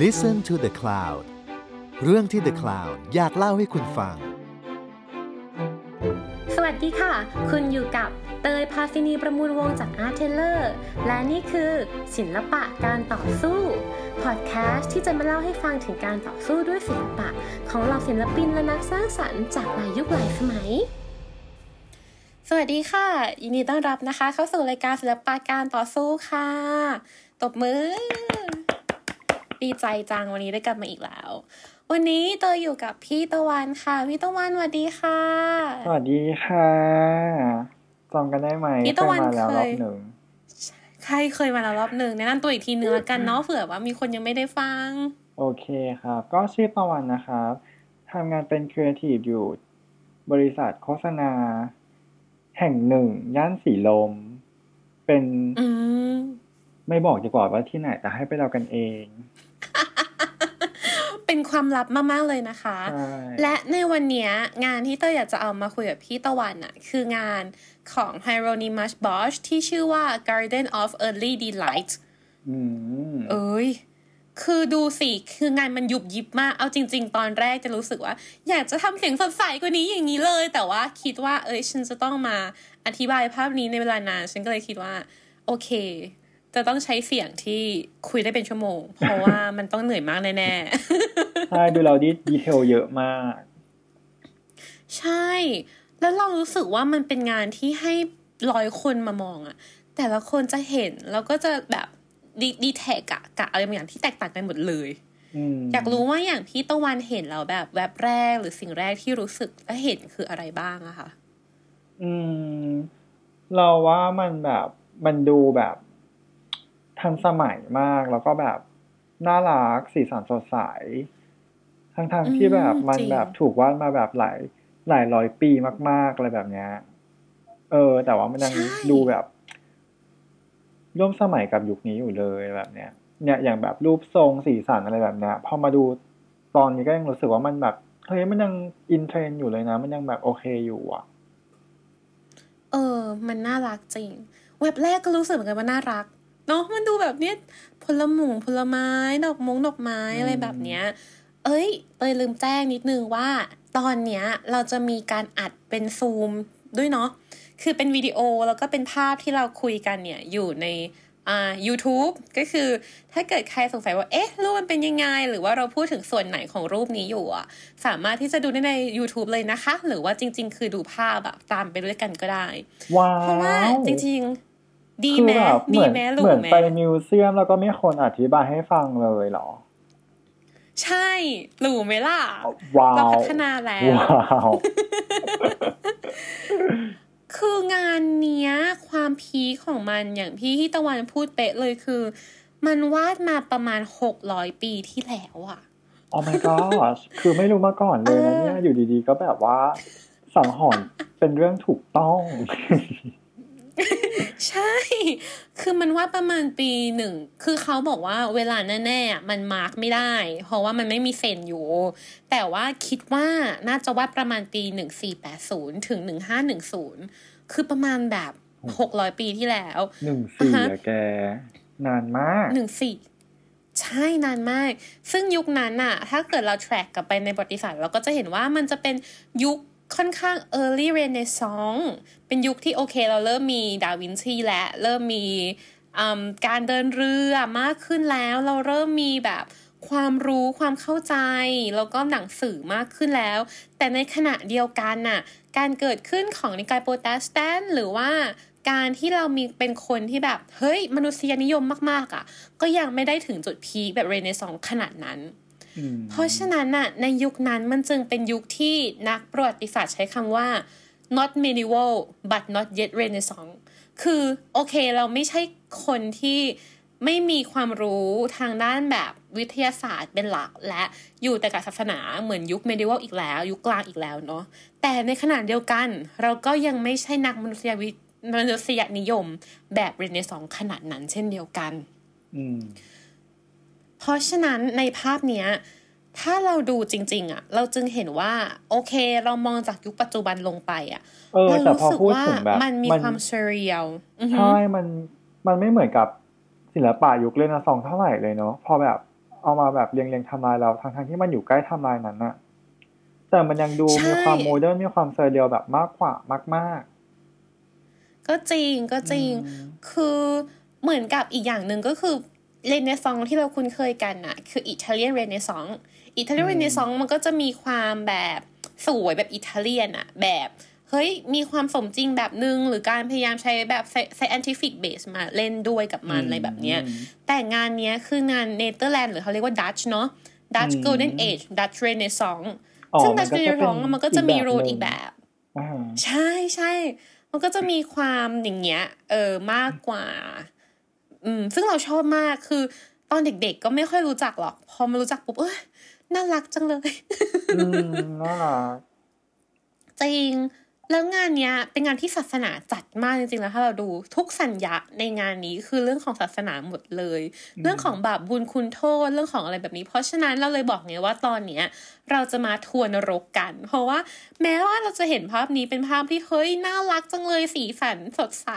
Listen to the Cloud เรื่องที่ The Cloud อยากเล่าให้คุณฟัง สวัสดีค่ะ คุณอยู่กับเตยพาซินีประมูลวงจาก Art Taylor และนี่คือศิลปะการต่อสู้พอดแคสต์ที่จะมาเล่าให้ฟังถึงการต่อสู้ด้วยศิลปะ ของเหล่าศิลปินและนักสร้างสรรค์จากหลายยุคหลายสมัย สวัสดีค่ะ ยินดีต้อนรับนะคะ เข้าสู่รายการศิลปะการต่อสู้ค่ะ ตบมือ ดีใจจังวันนี้ได้กลับมาอีกแล้ว วันนี้เตยอยู่กับพี่ตะวันค่ะ พี่ตะวันสวัสดีค่ะ สวัสดีค่ะจำกันได้ไหมพี่ตะวันเคยมาแล้วเครยอบหนึ่งใครเคยมาแล้วรอบหนึ่งแนะนำตัวอีกทีนึงละกันเนาะเผื่อว่ามีคนยังไม่ได้ฟัง โอเคครับ ก็ชื่อตะวันนะครับทำงานเป็นครีเอทีฟอยู่บริษัทโฆษณา แห่งหนึ่ง ย่านสีลม เป็นอืมไม่บอกดีกว่าว่าที่ไหนแต่ให้ไปเรากันเอง เป็นความลับมากๆเลยนะคะใช่และในวันเนี้ยงานที่เตยอยากจะเอามาคุยกับพี่ตะวันอะคืองานของ Hieronymus Bosch ที่ชื่อว่า Garden of Early Delight อืมเอ้ย คือดูสิ คืองานมันยุบยิบมาก เอาจริง ๆ ตอนแรกจะรู้สึกว่า อยากจะทำเสียงสดใสกว่านี้อย่างนี้เลย แต่ว่าคิดว่า เอ้ย ฉันจะต้องมาอธิบายภาพนี้ในเวลานาน ฉันก็เลยคิดว่า โอเค จะต้องใช้เสียงที่คุยได้เป็นชั่วโมง เพราะว่ามันต้องเหนื่อยมากแน่ๆ ใช่ดูเราดีดีเทลเยอะมาก ใช่ แล้วเรารู้สึกว่ามันเป็นงานที่ให้ร้อยคนมามองอะแต่ละคนจะเห็นแล้วก็จะแบบดีดีแท็กอะกะอะไรบางอย่างที่แตกต่างกันหมดเลยอืมอยากรู้ว่าอย่างพี่ตะวันเห็นแล้วแบบแวบแรกหรือสิ่งแรกที่รู้สึกและเห็นคืออะไรบ้างอะคะอืม เราว่ามันแบบมันดูแบบ ทันสมัยมากแล้วก็แบบน่ารักสีสันสดใส ทั้งๆที่แบบมันแบบถูกวาดมาแบบหลายหลายร้อยปีมากๆอะไรแบบเนี้ย เออ แต่ว่ามันยังดูแบบร่วมสมัยกับยุคนี้อยู่เลยแบบเนี้ย เนี่ยอย่างแบบรูปทรงสีสันอะไรแบบเนี้ยพอมาดูตอนนี้ก็ยังรู้สึกว่ามันแบบเฮ้ยมันยังอินเทรนด์อยู่เลยนะ มันยังแบบโอเคอยู่อะ เออ มันน่ารักจริง เว็บแรกก็รู้สึกเหมือนกันว่าน่ารัก เนาะมันดูแบบเนี้ยผลหมุงผลไม้ดอกมงดอกไม้อืมอะไรแบบเนี้ย เอ้ยเตยลืมแจ้งนิดนึงว่า ตอนเนี้ยเราจะมีการอัดเป็นซูมด้วยเนาะคือเป็นวิดีโอแล้วก็เป็นภาพที่เราคุยกันเนี่ยอยู่ในอ่า YouTube ก็คือถ้าเกิดใครสงสัยว่า เอ๊ะ รูปมันเป็นยังไง หรือว่าเราพูดถึงส่วนไหนของรูปนี้อยู่อะ สามารถที่จะดูได้ใน YouTube เลยนะคะ หรือว่าจริง ๆ คือดูภาพแบบตามไปด้วยกันก็ได้ ว้าเพราะว่าวจริง ๆ ดีคือแม้แบบเหดีมือนแม้หรูเหมือนแม้ไปมิวเซียมแล้วก็ไม่คนอธิบายให้ฟังเลยเหรอ ใช่หรูไหมล่ะว้าวเราพัฒนาแล้วว้าวคืองานเนี้ย ความพีคของมันอย่างพี่ที่ตะวันพูดเป๊ะเลยคือ มันวาดมาประมาณหกร้อยปีที่แล้วอะโอ้ my god คือไม่รู้มาก่อนเลยนะเนี่ยอยู่ดีๆ ก็แบบว่าสังหรณ์เป็นเรื่องถูกต้อง ใช่ คือมันวาดประมาณปีหนึ่ง คือเขาบอกว่าเวลาแน่ๆอะมันมาร์กไม่ได้ เพราะว่ามันไม่มีเซนอยู่ แต่ว่าคิดว่าน่าจะวาดประมาณปีหนึ่งสี่แปดศูนย์ถึงหนึ่งห้าหนึ่งศูนย์คือประมาณแบบหกร้อยปีที่แล้วหนึ่งสี่อ่าฮะอะแก นานมากหนึ่งสี่ใช่นานมาก ซึ่งยุคนั้นอะถ้าเกิดเรา track กลับไปในประวัติศาสตร์เราก็จะเห็นว่ามันจะเป็นยุค ค่อนข้าง early renaissance เป็นยุคที่โอเคเราเริ่มมีดาวินชีและเริ่มมีการเดินเรือมากขึ้นแล้ว เราเริ่มมีแบบความรู้ความเข้าใจ แล้วก็หนังสือมากขึ้นแล้ว แต่ในขณะเดียวกันน่ะการเกิดขึ้นของนิกายโปรเตสแตนต์หรือว่าการที่เรามีเป็นคนที่แบบ เฮ้ย มนุษยนิยมมาก ๆอะ ก็ยังไม่ได้ถึงจุดพีคแบบเรเนซองขนาดนั้น เพราะฉะนั้นน่ะในยุคนั้นมันจึงเป็นยุคที่นักประวัติศาสตร์ใช้คำว่า not medieval but not yet renaissance คือโอเคเราไม่ใช่คนที่ไม่มีความรู้ทางด้านแบบวิทยาศาสตร์เป็นหลัก และอยู่แต่กับศาสนาเหมือนยุค medieval อีกแล้ว ยุคกลางอีกแล้วเนาะแต่ในขณะเดียวกัน เราก็ยังไม่ใช่นักมนุษยวิมนุษยนิยม แบบเรเนซองส์ขนาดนั้นเช่นเดียวกัน อืม เพราะฉะนั้นในภาพเนี้ยถ้าเราดูจริง ๆ อะ เราจึงเห็นว่า โอเค เรามองจากยุคปัจจุบันลงไปอะเออเราแต่รู้พอสึกพูดว่าถึงแบบมันมีความเซเรียลใช่มันมันไม่เหมือนกับศิลปะยุคเรเนซองส์เท่าไหร่เลยเนาะพอแบบเอามาแบบเรียงเรียงๆไทำลายเราทั้งทั้งๆที่มันอยู่ใกล้ไทำลายนั้นน่ะแต่มันยังดูใช่มีความ modern มีความ surreal แบบมากกว่ามากก็จริงก็ๆจริงอืมคือเหมือนกับอีกอย่างหนึ่งก็คือ เรเนซองส์ที่เราคุ้นเคยกันอะคือ Italian Renaissance Italian Renaissance มันก็จะมีความแบบสวยแบบอิตาเลียนอะแบบเฮ้ยมีความสมจริงแบบนึง หรือการพยายามใช้แบบ scientific base มาเล่นด้วยกับมันอะไรแบบเนี้ยแต่งานเนี้ยคืองานเนเธอร์แลนด์หรือเขาเรียกว่าดัตช์เนาะดัตช์อืม Golden Age Dutch Renaissanceอ๋อซึ่งมันก็จะเป็ซองส์มันก็จะมีอีกแบบรูทหนึ่งอีกแบบอ่าใช่ใช่มันก็จะมีความอย่างเงี้ยเออมากกว่า อืมซึ่งเราชอบมากคือตอนเด็กๆก็ไม่ค่อยรู้จักหรอก พอมารู้จักปุ๊บเอ้ยน่ารักจังเลยอืมน่ารักจริง แล้วงานเนี้ยเป็นงานที่ศาสนาจัดมากจริงๆแล้วถ้าเราดูทุกสัญญาในงานนี้คือเรื่องของศาสนาหมดเลย เรื่องของบาปบุญคุณโทษเรื่องของอะไรแบบนี้ เพราะฉะนั้นเราเลยบอกไงว่าตอนเนี้ยเราจะมาทวนนรกกัน เพราะว่าแม้ว่าเราจะเห็นภาพนี้เป็นภาพที่เฮ้ยน่ารักจังเลยสีสันสดใส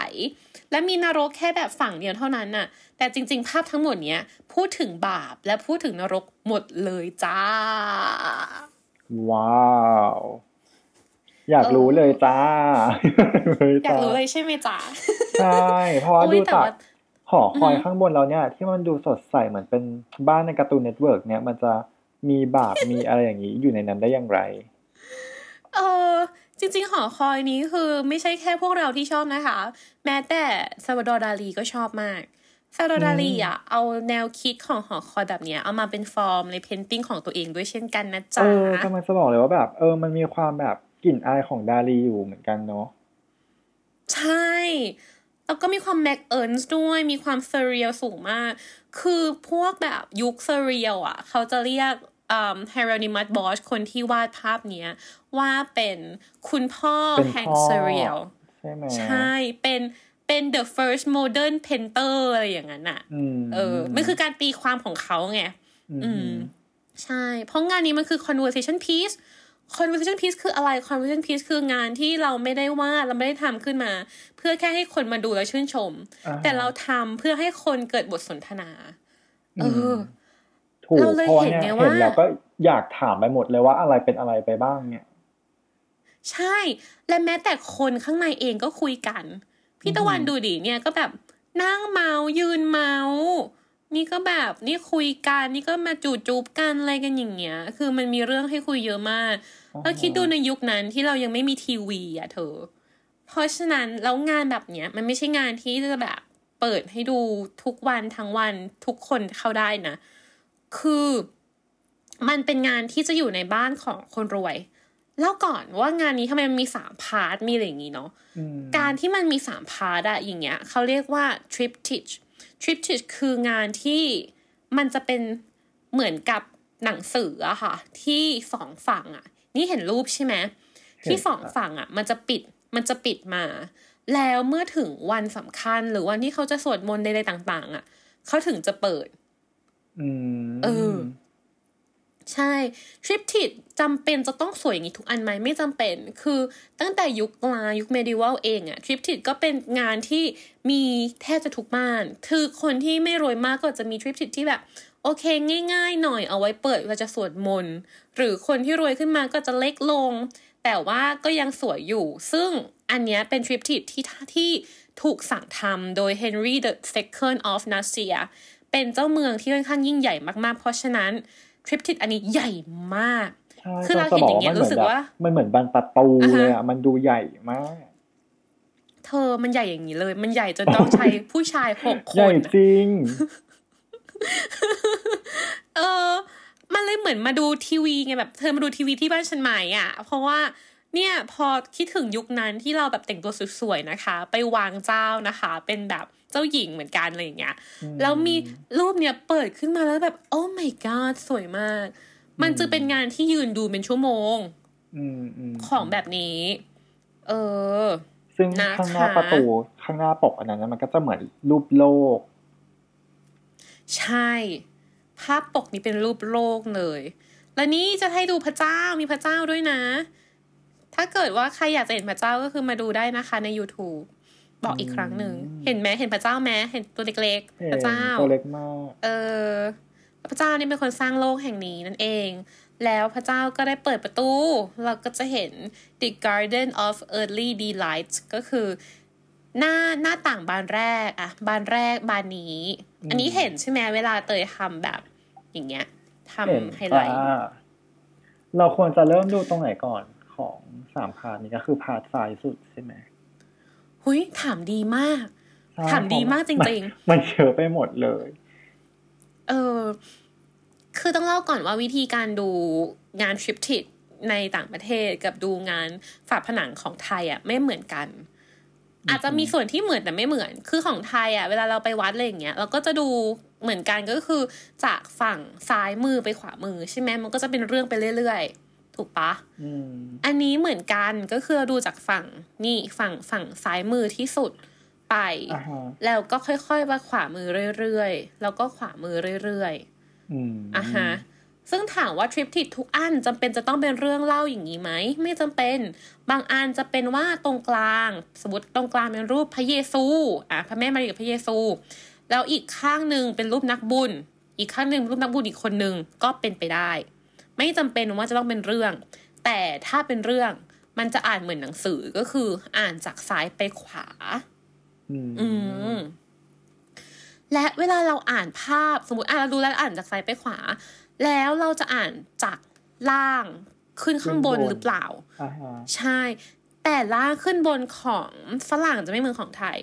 และมีนรกแค่แบบฝั่งเดียวเท่านั้นน่ะ แต่จริง ๆ ภาพทั้งหมดเนี้ยพูดถึงบาปและพูดถึงนรกหมดเลยจ้า ว้าว อยากเออรู้เลยจ้า อยากรู้เลยใช่ไหมจ๊ะใช่เพราะว่าโอ้ยดูแต่จากว่าหอคอยอือฮึข้างบนเราเนี่ย ที่มันดูสดใสเหมือนเป็นบ้านใน Cartoon Network เนี่ย มันจะมีบาปมีอะไรอย่างนี้อยู่ในนั้นได้อย่างไร เออจริง ๆ หอคอยนี้คือไม่ใช่แค่พวกเราที่ชอบนะคะ แม้แต่ Salvador Dalí ก็ชอบมาก Salvador Dalí อะเอาแนวคิดของหอคอยแบบเนี้ย เอามาเป็นฟอร์มใน painting ของตัวเองด้วยเช่นกันนะเอจ๊ะอกำลังจะบอกเลยว่าแบบ เออมันมีความแบบ กลิ่นอายของดาลีอยู่เหมือนกันเนาะใช่แล้วก็มีความ Max Ernst ด้วยมีความ surreal สูงมาก คือพวกแบบยุค surreal อะ เขาจะเรียกอ่าเฮโรนิมัสบอชคนที่วาดภาพเนี้ย ว่าเป็นคุณพ่อเป็นแห่งพ่อเซเรียลใช่ไหมใช่เป็นเป็น the first modern painter อะไรอย่างนั้นอะอืมเออมันคือการตีความของเขาไง อือืมมใช่ เพราะงานนี้มันคือ conversation piece conversation piece คืออะไร conversation piece คืองานที่เราไม่ได้วาดเราไม่ได้ทำขึ้นมา เพื่อแค่ให้คนมาดูแล้วชื่นชมอ่าแต่เราทำเพื่อให้คนเกิดบทสนทนาเออถูกเราเลยเพราะว่าเห็นเนี่ยไงเห็นว่าแล้วก็อยากถามไปหมดเลยว่าอะไรเป็นอะไรไปบ้างเนี่ย ใช่ และแม้แต่คนข้างในเองก็คุยกัน พี่ตะวันอืมดูดิเนี่ยก็แบบนั่งเมายืนเมานี่ก็แบบนี่คุยกันนี่ก็มาจูบจูบกันอะไรกันอย่างเงี้ย คือมันมีเรื่องให้คุยเยอะมาก แล้วคิดดูในยุคนั้นที่เรายังไม่มีทีวีอะเธอ เพราะฉะนั้นแล้วงานแบบเนี้ย มันไม่ใช่งานที่จะแบบเปิดให้ดูทุกวันทั้งวันทุกคนเข้าได้นะ คือมันเป็นงานที่จะอยู่ในบ้านของคนรวยเล่าก่อนว่างานนี้ทำไมมันมีสาม part มีอะไรอย่างงี้เนาะอืมการที่มันมีสาม part อะอย่างเงี้ยเขาเรียกว่า triptych triptych คืองานที่มันจะเป็นเหมือนกับหนังสืออะค่ะ ที่สองฝั่งอะ นี่เห็นรูปใช่ไหมที่สองฝั่งอะมันจะปิดมันจะปิดมา แล้วเมื่อถึงวันสำคัญ หรือวันที่เขาจะสวดมนต์ใดๆต่าง ๆอะเขาถึงจะเปิดอืมเออ ใช่ทริปทิดจำเป็นจะต้องสวยอย่างนี้ทุกอันไหมไม่จำเป็น คือตั้งแต่ยุคกลางยุคเมดิวัลเองอะทริปทิดก็เป็นงานที่มีแทบจะทุกบ้าน คือคนที่ไม่รวยมากก็จะมีทริปทิดที่แบบ โอเค ง่ายๆ หน่อยเอาไว้เปิดเวลาจะสวดมนต์หรือคนที่รวยขึ้นมาก็จะเล็กลง แต่ว่าก็ยังสวยอยู่ ซึ่งอันเนี้ยเป็นทริปทิดที่ที่ถูกสั่งทำโดย Henry the Second of Nassia เป็นเจ้าเมืองที่ค่อนข้างยิ่งใหญ่มากๆ เพราะฉะนั้นทริปทิดอันนี้ใหญ่มากใช่คือเราจะเห็นอย่างเงี้ยบรู้สึกแบบว่า มันเหมือนบานประตูอ่าฮะเลยอะ มันดูใหญ่มากเธอมันใหญ่อย่างนี้เลย มันใหญ่จนต้องใช้ผู้ชายหกคใหญ่นจริง เออ มันเลยเหมือนมาดูทีวีไงแบบ เธอมาดูทีวีที่บ้านฉันไหมอะ เพราะว่าเนี่ยพอคิดถึงยุคนั้นที่เราแบบแต่งตัวสวยๆนะคะ ไปวางเจ้านะคะ เป็นแบบเจ้าหญิงเหมือนกันอะไรอย่างเงี้ยแล้วมีรูปเนี่ยเปิดขึ้นมาแล้วแบบโอ้ my god สวยมาก มันจะเป็นงานที่ยืนดูเป็นชั่วโมงอืมอืมของแบบนี้ เออ ซึ่งนะคะข้างหน้าประตูข้างหน้าปกอันนั้นนะมันก็จะเหมือนรูปโลก ใช่ ภาพปกนี้เป็นรูปโลกเลย และนี่จะให้ดูพระเจ้ามีพระเจ้าด้วยนะ ถ้าเกิดว่าใครอยากจะเห็นพระเจ้าก็คือมาดูได้นะคะใน YouTube บอกอีกครั้งหนึ่ง เห็นไหมเห็นพระเจ้าไหมเห็นตัวเล็กๆเห็นพระเจ้าตัวเล็กมากเออ พระเจ้านี่เป็นคนสร้างโลกแห่งนี้นั่นเอง แล้วพระเจ้าก็ได้เปิดประตู เราก็จะเห็น the garden of earthly delight ก็คือ หน้าหน้าต่างบานแรกอะบานแรกบานนี้ อันนี้เห็นใช่ไหมเวลาเตยทำแบบ อย่างเงี้ยทเห็นำไฮไลท์อ่าเราควรจะเริ่มดูตรงไหนก่อนของสาม part นี้ก็คือ part ซ้ายสุดใช่ไหมหุยถามดีมากใช่ถามดีมากจริงๆๆมันเยอะไปหมดเลย เออ คือต้องเล่าก่อนว่าวิธีการดูงาน triptych ในต่างประเทศกับดูงานฝาผนังของไทยอะ ไม่เหมือนกัน อาจจะมีส่วนที่เหมือนแต่ไม่เหมือน คือของไทยอะ เวลาเราไปวัดอะไรอย่างเงี้ยเราก็จะดูเหมือนกันก็คือจากฝั่งซ้ายมือไปขวามือใช่ไหมมันก็จะเป็นเรื่องไปเรื่อยๆ ถูกปะอืมอันนี้เหมือนกันก็คือเราดูจากฝั่งนี่ฝั่งฝั่งซ้ายมือที่สุดไปอ่าฮะแล้วก็ค่อยๆมาขวามือเรื่อยๆ แล้วก็ขวามือเรื่อยๆอืมอะฮะ ซึ่งถามว่าทริปทิดทุกอันจำเป็นจะต้องเป็นเรื่องเล่าอย่างนี้ไหม ไม่จำเป็น บางอันจะเป็นว่าตรงกลาง สมมติตรงกลางเป็นรูปพระเยซูอะพระแม่มารีกับพระเยซู แล้วอีกข้างหนึ่งเป็นรูปนักบุญ อีกข้างหนึ่งเป็นรูปนักบุญอีกคนหนึ่งก็เป็นไปได้ ไม่จำเป็นว่าจะต้องเป็นเรื่อง แต่ถ้าเป็นเรื่องมันจะอ่านเหมือนหนังสือก็คือ อ่านจากซ้ายไปขวา อืมอืมและเวลาเราอ่านภาพสมมติอะเราดูแล้วอ่านจากซ้ายไปขวา แล้วเราจะอ่านจากล่างขึ้นข้างบนหรือเปล่าอ่าฮะใช่ แต่ล่างขึ้นบนของฝรั่งจะไม่เหมือนของไทย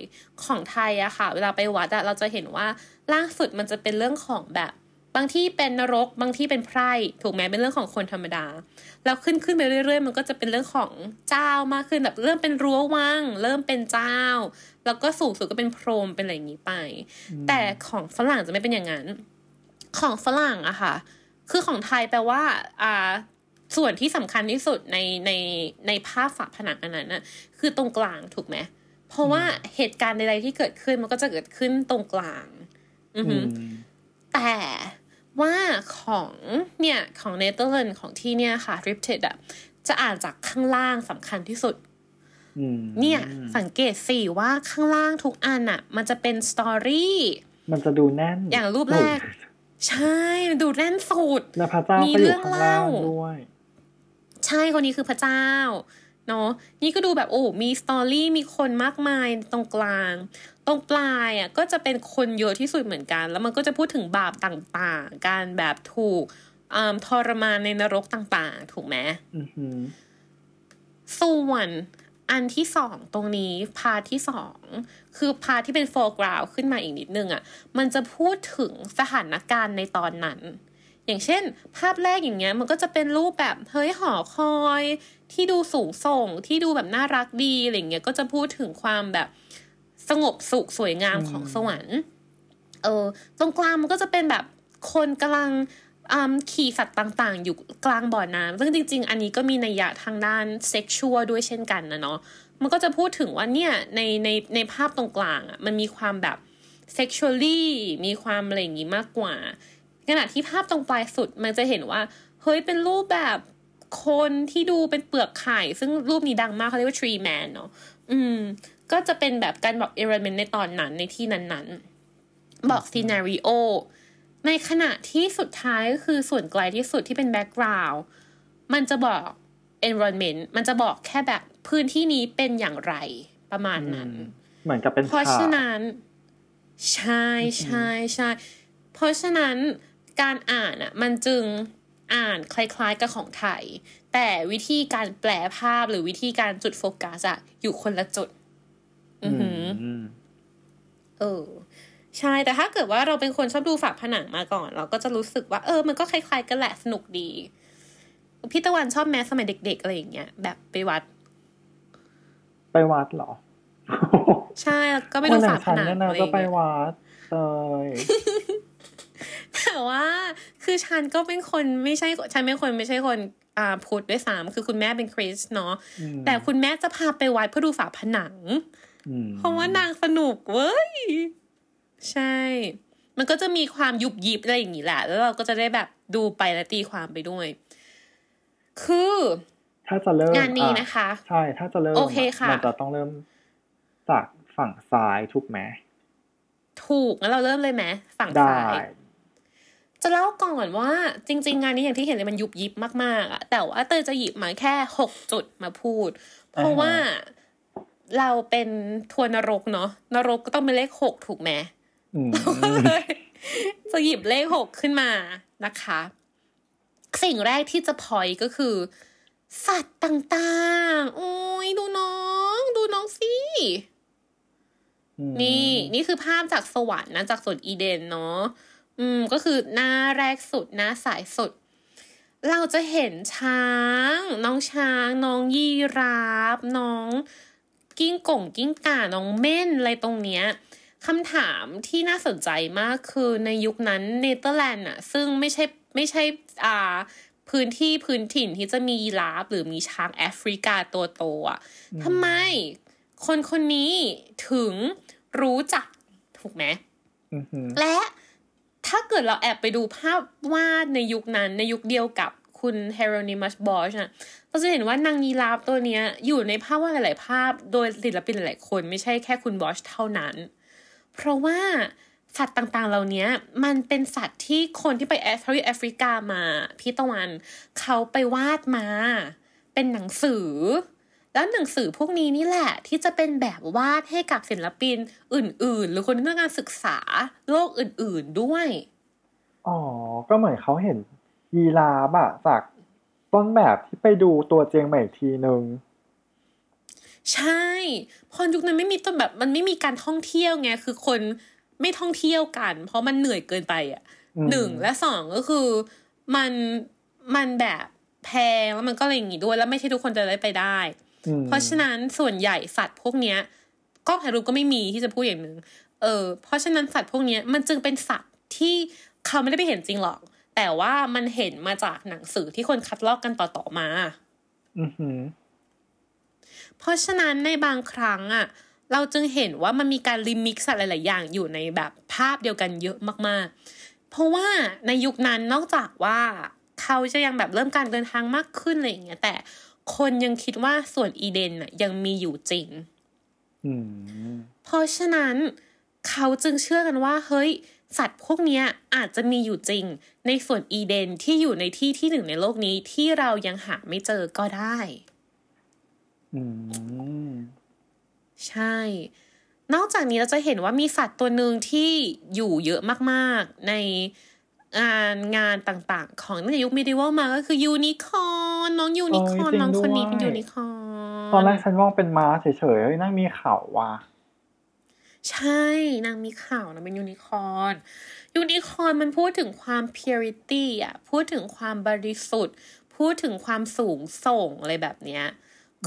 ของไทยอะค่ะ เวลาไปวัดอะเราจะเห็นว่าล่างสุดมันจะเป็นเรื่องของแบบบางที่เป็นนรกบางที่เป็นไพร่ถูกไหมเป็นเรื่องของคนธรรมดา แล้วขึ้นขึ้นไปเรื่อยๆ มันก็จะเป็นเรื่องของเจ้ามากขึ้นแบบเริ่มเป็นรั้ววังเริ่มเป็นเจ้า แล้วก็สูงสุดก็เป็นพรหมเป็นอะไรอย่างนี้ไป แต่ของฝรั่งจะไม่เป็นอย่างนั้น ของฝรั่งอะค่ะ คือของไทยแปลว่า อ่า ส่วนที่สำคัญที่สุดในในในภาพฝาผนังอันนั้นน่ะคือตรงกลางถูกไหมเพราะว่าเหตุการณ์ใดๆที่เกิดขึ้นมันก็จะเกิดขึ้นตรงกลาง อืออืหือมแต่ว่าของเนี่ยของเนเธอร์แลนด์ของที่เนี่ยค่ะริปเทดอะจะอ่านจากข้างล่างสำคัญที่สุดอืมเนี่ย สังเกตสิว่าข้างล่างทุกอันอะมันจะเป็นสตอรี่มันจะดูแน่น อย่างรูปแรก ใช่มันดูแน่นสุดแล้วพระเจ้ามีก็อเรื่ยู่องข้างล่างเล่าด้วยใช่คนนี้คือพระเจ้าเนาะนี่ก็ดูแบบโอ้มีสตอรี่มีคนมากมายตรงกลาง ตรงปลายอะก็จะเป็นคนเยอะที่สุดเหมือนกัน แล้วมันก็จะพูดถึงบาปต่างๆ การแบบถูกอ่าทรมานในนรกต่างๆ ถูกไหมอือหือส่วน อันที่สองตรงนี้พาที่สองคือพาที่เป็น foreground ขึ้นมาอีกนิดนึงอะ่ะ มันจะพูดถึงสถานการณ์ในตอนนั้น อย่างเช่น ภาพแรกอย่างเงี้ยมันก็จะเป็นรูปแบบเฮ้ยหอคอย ที่ดูสูงส่งที่ดูแบบน่ารักดีอะไรเงี้ยก็จะพูดถึงความแบบสงบสุขสวยงามของสวรรค์ เออตรงกลางมันก็จะเป็นแบบคนกำลัง ขี่สัตว์ต่างๆ อยู่กลางบ่อน้ำซึ่งจริง ๆ อันนี้ก็มีนัยยะทางด้านเซ็กชวลด้วยเช่นกันนะเนาะมันก็จะพูดถึงว่าเนี่ยในในในภาพตรงกลางอะมันมีความแบบ sexually มีความอะไรอย่างงี้มากกว่าขณะที่ภาพตรงปลายสุดมันจะเห็นว่า เฮ้ยเป็นรูปแบบคนที่ดูเป็นเปลือกไข่ ซึ่งรูปนี้ดังมากเขาเรียกว่า tree man เนาะอืม ก็จะเป็นแบบการบอก environment ในตอนนั้นในที่นั้นๆ บอก scenario ในขณะที่สุดท้ายก็คือส่วนไกลที่สุดที่เป็น background มันจะบอก environment มันจะบอกแค่แบบพื้นที่นี้เป็นอย่างไรประมาณนั้น เหมือนกับเป็นเพราะฉากฉะนั้น ใช่ใช่ใช่เพราะฉะนั้นการอ่านอะ มันจึงอ่านคล้ายๆกับของไทย แต่วิธีการแปลภาพหรือวิธีการจุดโฟกัสอะอยู่คนละจุด อือหือมเออ ใช่ แต่ถ้าเกิดว่าเราเป็นคนชอบดูฝาผนังมาก่อน เราก็จะรู้สึกว่า เออ มันก็คล้ายๆกันแหละสนุกดี พี่ตะวันชอบแม้สมัยเด็ก ๆ อะไรอย่างเงี้ย แบบไปวัด ไปวัดเหรอ ใช่แล้วก็ไปคดูนอย่าฝางผฉันนังเนี่ยนะอะไรอก็ย่างไปเงี้ยวัดเตยแต่ว่าคือฉันก็เป็นคนไม่ใช่ฉันเป็นคนไม่ใช่คนอ่าพุทธด้วยซ้ำคือคุณแม่เป็นคริสต์เนาะอืมแต่คุณแม่จะพาไปวัดเพื่อดูฝาผนังอืมเพราะว่านางสนุกเว้ย ใช่ มันก็จะมีความยุบยิบอะไรอย่างนี้แหละ แล้วเราก็จะได้แบบดูไปและตีความไปด้วย คือ ถ้าจะเริ่มงานนี้อ่นะคะ ใช่ ถ้าจะเริ่มโอเคค่ะมันจะต้องเริ่มจากฝั่งซ้ายถูกไหมถูกงั้นเราเริ่มเลยไหมฝั่งได้ซ้ายจะเล่าก่อนว่าจริง ๆ งานนี้อย่างที่เห็นเลยมันยุบยิบมากๆอะแต่ว่าเตยจะหยิบมาแค่หกจุดมาพูด เพราะว่าเราเป็นทวนนรกเนาะนรกก็ต้องเป็นเลขหกถูกไหมอืม จะหยิบเลขหกขึ้นมานะคะ สิ่งแรกที่จะพอยก็คือ สัตว์ต่างๆ โอ้ยดูน้อง ดูน้องสินี่นี่คือภาพจากสวรรค์นะจากสวนอีเดนเนาะอืม ก็คือหน้าแรกสุดหน้าสายสุด เราจะเห็นช้าง น้องช้าง น้องยีราฟน้อง กิ้งก่งกิ้งก่าน้องเม่นอะไรตรงเนี้ย คำถามที่น่าสนใจมากคือในยุคนั้นเนเธอร์แลนด์อะซึ่งไม่ใช่ไม่ใช่อ่าพื้นที่พื้นถิ่นที่จะมียีราฟหรือมีช้างแอฟริกาตัวโตอะทำไมคนคนนี้ถึงรู้จักถูกไหมอือหือและถ้าเกิดเราแอบไปดูภาพวาดในยุคนั้นในยุคเดียวกับคุณเฮโรนิมัสบอชน่ะเราจะเห็นว่านางยีราฟตัวเนี้ยอยู่ในภาพวาดหลาย ๆ ภาพ โดยศิลปินหลายๆคน ไม่ใช่แค่คุณบอชเท่านั้น เพราะว่าสัตว์ต่างๆ เหล่านี้มันเป็นสัตว์ที่คนที่ไปแอฟริแอฟริกามาพี่ตะวัน เขาไปวาดมา เป็นหนังสือ แล้วหนังสือพวกนี้นี่แหละ ที่จะเป็นแบบวาดให้กับศิลปินอื่น ๆ หรือคนที่ต้องการศึกษาโลกอื่น ๆด้วย อ๋อ ก็เหมือนเขาเห็นยีราฟอะจากต้นแบบที่ไปดูตัวเจียงใหม่อีกทีนึง ใช่เพอยุคนั้นไม่มีต้นแบบ มันไม่มีการท่องเที่ยวไงคือคนไม่ท่องเที่ยวกัน เพราะมันเหนื่อยเกินไปอะอืมหนึ่งและสองก็คือมันมันแบบแพงแล้วมันก็อะไรอย่างงี้ด้วยแล้วไม่ใช่ทุกคนจะได้ไปได้อืมเพราะฉะนั้นส่วนใหญ่สัตว์พวกเนี้ยกล้องถ่ายรูปก็ไม่มีที่จะพูดอย่างหนึ่งเออเพราะฉะนั้นสัตว์พวกเนี้ยมันจึงเป็นสัตว์ที่เขาไม่ได้ไปเห็นจริงหรอก แต่ว่ามันเห็นมาจากหนังสือที่คนคัดลอกกันต่อๆมา อือหือ เพราะฉะนั้นในบางครั้งอะเราจึงเห็นว่ามันมีการรีมิกซ์อะไรหลายๆอย่างอยู่ในแบบภาพเดียวกันเยอะมากๆ เพราะว่าในยุคนั้นนอกจากว่าเขาจะยังแบบเริ่มการเดินทางมากขึ้นอะไรอย่างเงี้ยแต่คนยังคิดว่าสวนอีเดนน่ะยังมีอยู่จริงอืมเพราะฉะนั้นเขาจึงเชื่อกันว่า เฮ้ย สัตว์พวกเนี้ยอาจจะมีอยู่จริง ในสวนอีเดนที่อยู่ในที่ที่หนึ่งในโลกนี้ที่เรายังหาไม่เจอก็ได้อืม ใช่ นอกจากนี้เราจะเห็นว่ามีสัตว์ตัวหนึ่งที่อยู่เยอะมากๆ ในงานงานต่างๆ ของตั้งแต่ยุค medieval มาก็คือยูนิคอร์นน้องยูนิคอร์นโอ้ยจริงน้องคนนี้เป็นด้วยยูนิคอร์นตอนแรกฉันมองเป็นม้าเฉยๆเฮ้ยนางมีเขาว่ะใช่นางมีข่าวนะเป็นยูนิคอร์นยูนิคอร์นมันพูดถึงความ purity อะ พูดถึงความบริสุทธิ์ พูดถึงความสูงส่งอะไรแบบเนี้ย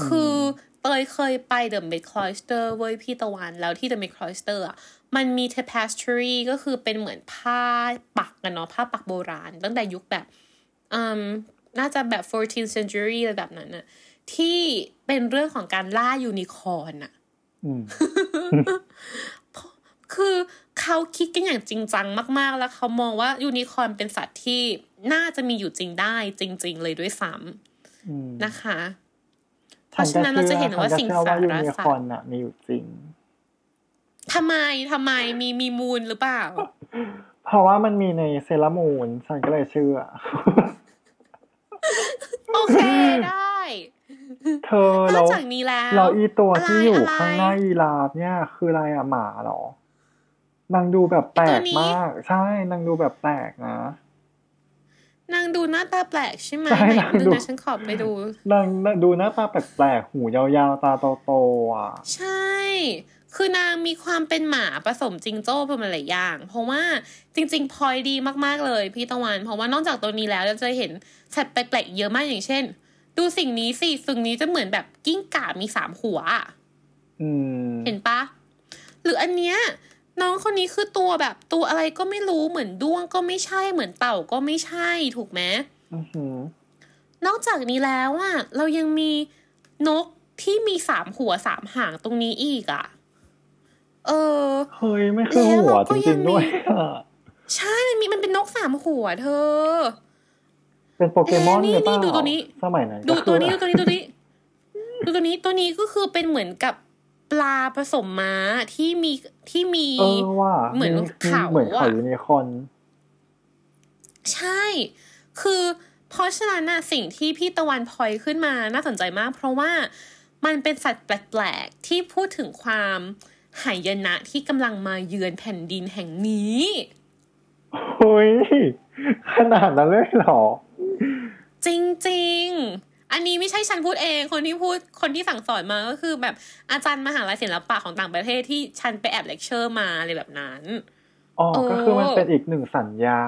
คือเตยเคยไป The m i d Cloister เว้ยพี่ตะวันแล้วที่ The m i d Cloister อะมันมี tapestry ก็คือเป็นเหมือนผ้าปักกันเนาะผ้าปักโบราณ ตั้งแต่ยุคแบบอืมน่าจะแบบ 14th century อะไรแบบนั้นอะที่เป็นเรื่องของการล่ายูนิคอร์นอะอืมคือเขาคิดกันอย่างจริงจังมาก ๆ แล้วเขามองว่ายูนิคอร์นเป็นสัตว์ที่น่าจะมีอยู่จริงได้จริง ๆ เลยด้วยซ้ำอืมนะคะ เพราะฉะนั้นเราจะเห็นว่าสิงสาราสัตว์ ฉันก็สาเชื่อว่ายูนิคอตร์นน่ะมีอยู่จริงทำไมทำไมมีมีมูลหรือเปล่า เพราะว่ามันมีในเซเลอร์มูนฉันก็เลยเชื่อ โอเคได้ เธอนอแล้กวจากนี้แล้วเราอีตัวที่อยู่ะไรข้างหน้ายีราฟเนี่ย คืออะไรอะหมาเหรอนางดูแบบแปลกมาก ใช่นางดูแบบแปลกนะ นางดูหน้าตาแปลกใช่ไหมใช่ไหนนางดูดูนะฉันขอไปดูนางดูหน้าตาแปลกๆหูยาวๆตาโตๆอะ ใช่ คือนางมีความเป็นหมาผสมจิงโจ้เป็นหลายอย่าง เพราะว่าจริง ๆพลอยดีมากๆเลยพี่ตะวัน เพราะว่านอกจากตัวนี้แล้วเราจะเห็นสัตว์แปลกๆเยอะมากอย่างเช่น ดูสิ่งนี้สิสิ่งนี้จะเหมือนแบบกิ้งก่ามีสามหัวอะอืมเห็นปะหรืออันเนี้ย น้องคนนี้คือตัวแบบตัวอะไรก็ไม่รู้เหมือนด้วงก็ไม่ใช่เหมือนเต่าก็ไม่ใช่ถูกไหมอือหือนอกจากนี้แล้วอะเรายังมีนกที่มีสามหัวสามหางตรงนี้อีกอะเออเฮ้ยไม่คือหัวแล้วเราก็จยัริงงมีๆด้วยอะใช่มันมีมันเป็นนกสามหัวเธอ เป็นโปเกมอนเอ๊ะนี่หรือเปล่านี่ดูตัวนี้สมัยนั้นดูก็คือตัวนี้ดูตัวนี้ตัวนี้ ดูตัวนี้ตัวนี้ก็คือเป็นเหมือนกับ ปลาผสมม้าที่มีที่มีเออว่าเหมือนเขาเหมือนเขาอะยูนิคอร์นใช่ คือเพราะฉะนั้นน่ะสิ่งที่พี่ตะวันพลอยขึ้นมาน่าสนใจมาก เพราะว่ามันเป็นสัตว์แปลกๆ ที่พูดถึงความหายนะที่กำลังมาเยือนแผ่นดินแห่งนี้เฮ้ยขนาดนั้นเลยเหรอ จริงๆ อันนี้ไม่ใช่ฉันพูดเอง คนที่พูดคนที่สั่งสอนมาก็คือแบบอาจารย์มหาลัยศิลปะของต่างประเทศที่ฉันไปแอบเลคเชอร์มาอะไรแบบนั้นอ๋อเออก็คือมันเป็นอีกหนึ่งสัญญา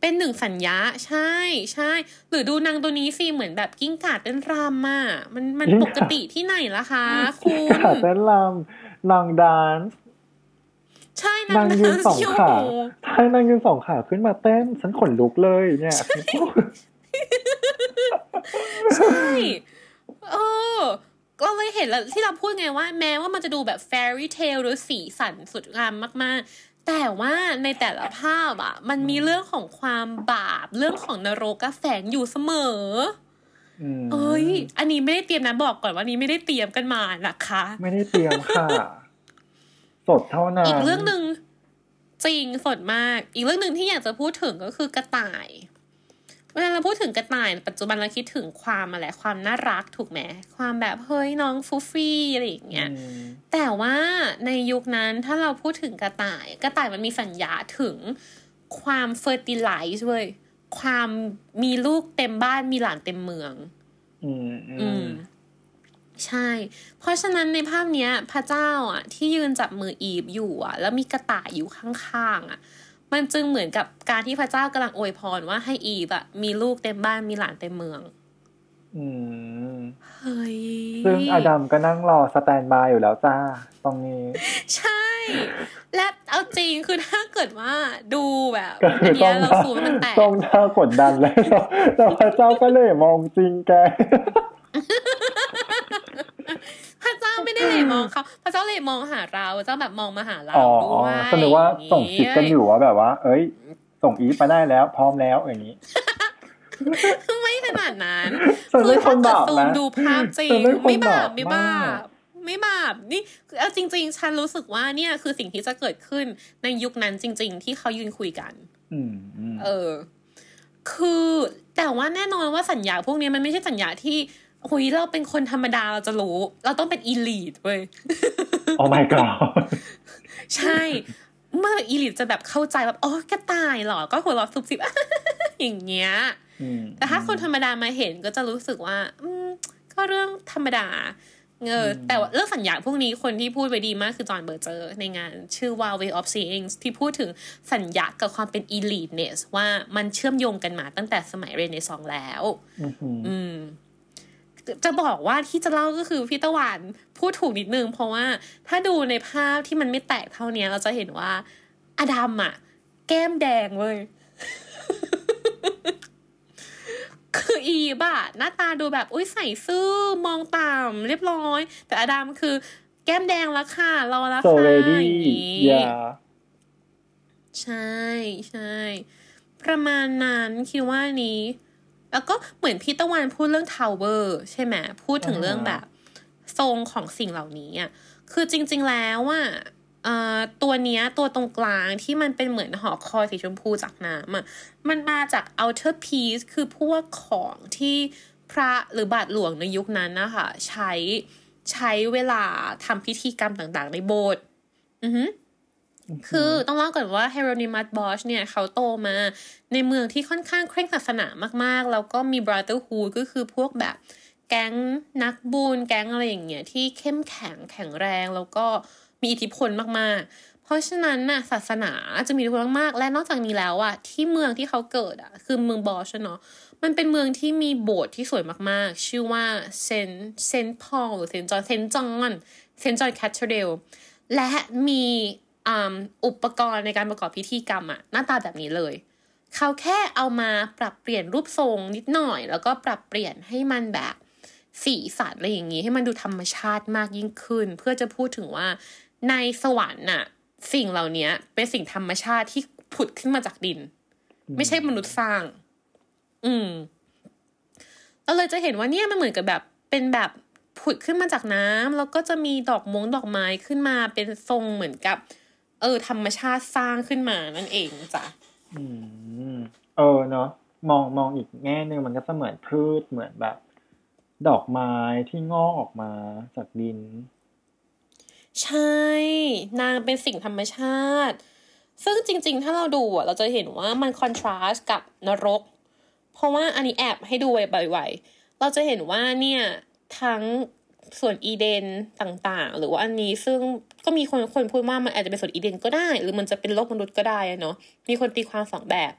เป็นหนึ่งสัญญาใช่ใช่หรือดูนางตัวนี้สิเหมือนแบบกิ้งก่าเต้นรำอะมันมันกิ้งปก่ากติที่ไหนล่ะคะ คุณขาเต้นรำนางดานซ์ใช่นานางงยืนสองอยู่ขาใช่นางยืนสองขาขึ้นมาเต้นฉันขนลุกเลยเนี่ย ใช่เออก็เลยเห็นแล้วที่เราพูดไงว่า แม้ว่ามันจะดูแบบ fairy tale หรือสีสันสุดงามมาก ๆ แต่ว่าในแต่ละภาพอะ มันมีเรื่องของความบาป เรื่องของนรกอะแฝงอยู่เสมออืมเอ้ย อันนี้ไม่ได้เตรียมนะบอกก่อนว่านี้ไม่ได้เตรียมกันมานะคะ ไม่ได้เตรียมค่ะ สดเท่านั้นอีกเรื่องหนึ่งจริงสดมาก อีกเรื่องหนึ่งที่อยากจะพูดถึงก็คือกระต่าย เวลาเราพูดถึงกระต่ายปัจจุบันเราคิดถึงความอะไรความน่ารักถูกไหมความแบบเฮ้ยน้องฟูฟี่อะไรอย่างเงี้ยอืมแต่ว่าในยุคนั้นถ้าเราพูดถึงกระต่าย กระต่ายมันมีสัญญาถึงความเฟอร์ติไลซ์เว้ยความมีลูกเต็มบ้านมีหลานเต็มเมือง อืมอือืมมใช่ เพราะฉะนั้นในภาพเนี้ย พระเจ้าอะ ที่ยืนจับมืออีฟอยู่อะ แล้วมีกระต่ายอยู่ข้างๆอะ มันจึงเหมือนกับการที่พระเจ้ากำลังอวยพรว่าให้อีฟอะมีลูกเต็มบ้านมีหลานเต็มเมือง อืมเฮ้ยซึ่งอดัมก็นั่งรอสแตนบายอยู่แล้วจ้า ตรงนี้ ใช่ และเอาจริงคือถ้าเกิดว่าดูแบบก็อัคืนอต้เนี้อยงเราท่าซูมให้มันแตกต้องท่ากดดันเลยแต่พระเจ้าก็เลยมองจริงแก พระเจ้าไม่ได้เลยมองเขาพระเจ้าเลยมองหาเราเจ้าแบบมองมาหาเราอ๋อด้วยแสดงว่าส่งสิทธิ์กันอยู่ว่าแบบว่า เอ้ย ส่งอีฟมาได้แล้ว พร้อมแล้วอย่างนี้ไม่ขนาดนั้นฉันคืเป็อนคถ้านเกิดบาปซูมนะดูภาพจริฉังนเป็นคนไม่บาบาปปไม่บามากปไม่บาปนี่เอาจริง ๆ ฉันรู้สึกว่าเนี่ยคือสิ่งที่จะเกิดขึ้นในยุคนั้นจริง ๆ ที่เขายืนคุยกันอืมอืมเออ คือแต่ว่าแน่นอนว่าสัญญาพวกนี้มันไม่ใช่สัญญาที่ หุยเราเป็นคนธรรมดาเราจะรู้ เราต้องเป็นอีลีทเว้ยโอ้ my god ใช่เมื่ออีลิทจะแบบเข้าใจแบบอ๋อกระต่ายเหรอ ก็หัวเราะซุบซิบอย่างเงี้ยอืมแต่ถ้าคนธรรมดามาเห็นก็จะรู้สึกว่า อืมก็เรื่องธรรมดาเออแต่ว่าเรื่องสัญญาพวกนี้คนที่พูดไว้ดีมากคือจอห์นเบอร์เจอร์ในงานชื่อว่า Way of Seeing ที่พูดถึงสัญญากับความเป็น eliteness ว่ามันเชื่อมโยงกันมาตั้งแต่สมัยเรเนซองส์แล้ว อืมอืมอืม จะบอกว่าที่จะเล่าก็คือพี่ตะวันพูดถูกนิดนึง เพราะว่าถ้าดูในภาพที่มันไม่แตกเท่านี้เราจะเห็นว่า อดัมอะแก้มแดงเลยคืออีบอะหน้าตาดูแบบอุ้ยใส่ซื่อมองต่ำเรียบร้อย แต่อดัมคือแก้มแดงแล้วค่ะรอแล้วโซค่ะเรดี้อย่างงี้อย่าใช่ใช่ประมาณนั้นคิดว่านี้ แล้วก็เหมือนพี่ตะวันพูดเรื่องทาวเวอร์ใช่ไหมพูดถึงอ่าฮะเรื่องแบบ ทรงของสิ่งเหล่านี้อะคือจริง ๆแล้วอะเอ่อตัวเนี้ยตัวตรงกลางที่มันเป็นเหมือนหอคอยสีชมพูจากน้ำอะมันมาจาก outer piece คือพวกของที่พระหรือบาทหลวงในยุคนั้นนะคะใช้ใช้เวลาทำพิธีกรรมต่างๆ ในโบสถ์อือหือ คือต้องเล่าก่อนว่าเฮโรนิมัสบอชเนี่ยเขาโตมาในเมืองที่ค่อนข้างเคร่งศาสนามากๆ แล้วก็มี brotherhood ก็คือพวกแบบแก๊งนักบุญแก๊งอะไรอย่างเงี้ยที่เข้มแข็งแข็งแรงแล้วก็มีอิทธิพลมากๆ เพราะฉะนั้นน่ะศาสนาจะมีอิทธิพลมากๆ และนอกจากนี้แล้วอะที่เมืองที่เขาเกิดอะคือเมืองบอชเนาะมันเป็นเมืองที่มีโบสถ์ที่สวยมากๆ ชื่อว่าเซนเซนพอลหรือเซนจอนเซนจอนเซนจอนแคทเธอเรลและมี อุปกรณ์ในการประกอบพิธีกรรมอะหน้าตาแบบนี้เลย เขาแค่เอามาปรับเปลี่ยนรูปทรงนิดหน่อย แล้วก็ปรับเปลี่ยนให้มันแบบสีสันอะไรอย่างนี้ ให้มันดูธรรมชาติมากยิ่งขึ้น เพื่อจะพูดถึงว่าในสวรรค์น่ะ สิ่งเหล่านี้เป็นสิ่งธรรมชาติที่ผุดขึ้นมาจากดิน ไม่ใช่มนุษย์สร้าง อืมเราเลยจะเห็นว่าเนี่ยมันเหมือนกับแบบเป็นแบบผุดขึ้นมาจากน้ำแล้วก็จะมีดอกมงดอกไม้ขึ้นมาเป็นทรงเหมือนกับ เออ ธรรมชาติสร้างขึ้นมานั่นเองจ้ะอืมเออเนาะมองมองอีกแง่หนึ่งมันก็จะเหมือนพืชเหมือนแบบ ดอกไม้ที่งอกออกมาจากดิน ใช่ นางเป็นสิ่งธรรมชาติ ซึ่งจริง ๆ ถ้าเราดูอะ เราจะเห็นว่ามันคอนทราสต์กับนรก เพราะว่าอันนี้แอบให้ดูบ่อยๆเราจะเห็นว่าเนี่ย ทั้ง ส่วนอีเดนต่างๆ หรือว่าอันนี้ซึ่งก็มีคนคนพูดว่ามันอาจจะเป็นส่วนอีเดนก็ได้ หรือมันจะเป็นโลกมนุษย์ก็ได้อะเนาะมีคนตีความสองแบบ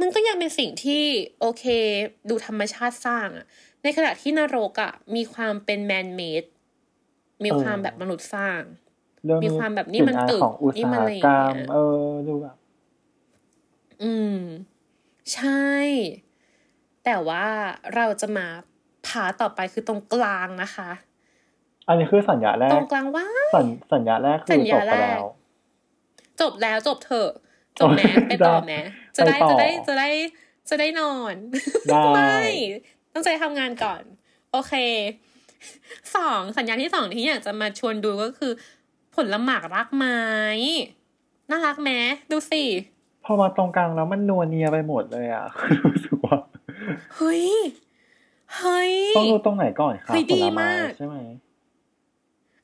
มันก็ยังเป็นสิ่งที่โอเค ดูธรรมชาติสร้างอะในขณะที่นรกอะมีความเป็นแมนเมดมีความแบบมนุษย์สร้างเรื่องมีความแบบนี่มันกลิ่ตึกของอุตนี่สามันหอะไรอย่างกรรเงี้มยเออดูแบบอืม ใช่ แต่ว่าเราจะมาพาต่อไปคือตรงกลางนะคะ อันนี้คือสัญญาแรตรกงกลางว่าสัญสัญญาแรกสัคือญจญาบไปแรกแล้ว จบแล้วจบเถอะจบแม้ได้ไปต่อแม้จะได้ไปต่อจะได้จะได้จะได้นอนได้ไม่ต้องใจทำงานก่อน โอเคสองสัญญาณที่สองที่อยากจะมาชวนดูก็คือ ผลหมากรักไม้น่ารักไหมดูสิพอมาตรงกลางแล้วมันนัวเนียไปหมดเลยอะรู้สึกว่าเฮ้ยเฮ้ยต้องดูตรงไหนก่อนครับเฮ้ยผดีลไม้มากใช่ไหม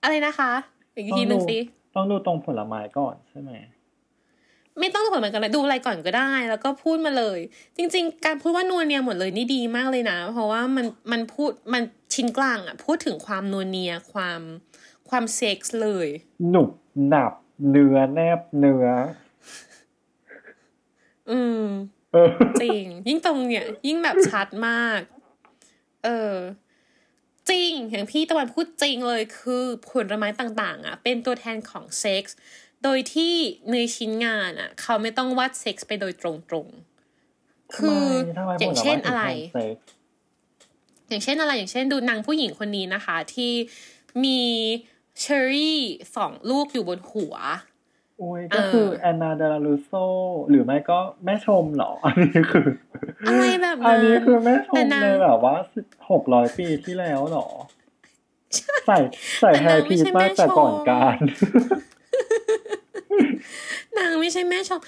อะไรนะคะ อีกทีหนึ่งสิต้องดูตรงผลไม้ก่อนใช่ไหมไม่ต้องดูผลเหมือนกันเลยดูอะไรก่อนก็ได้ แล้วก็พูดมาเลย จริง ๆ การพูดว่านัวเนียหมดเลยนี่ดีมากเลยนะ เพราะว่ามันมันพูดมันชิ้นกลางอะ พูดถึงความนัวเนียความความเซ็กส์เลย หนุบหนับเนื้อแนบเนื้ออืมเออจริง ยิ่งตรงเนี่ย ยิ่งแบบชัดมาก เออ จริง อย่างพี่ตะวันพูดจริงเลยคือผลไม้ต่างๆอะเป็นตัวแทนของเซ็กส์โดยที่ในชิ้นงานอะ เขาไม่ต้องวาดเซ็กส์ไปโดยตรงๆ คือทำไมอย่างผลไม้เช่นถึงอะไรแทนเซ็กซ์อย่างเช่นอะไรอย่างเช่นดูนางผู้หญิงคนนี้นะคะ ที่มีเชอรี่สองลูกอยู่บนหัว โอ้ยก็คือเออแอนนาเดลาลูโซหรือไม่ก็แม่ชมเหรอ อันนี้คืออะไรแบบอันนั้นนี้คือแม่ชแต่มนางในแบบว่าหกร้อยปีที่แล้วเหรอ ใส่ใส่แต่แฮนางร์ไม่พีใช่มาแม่แต่ก่อนชมการ นางไม่ใช่แม่ชม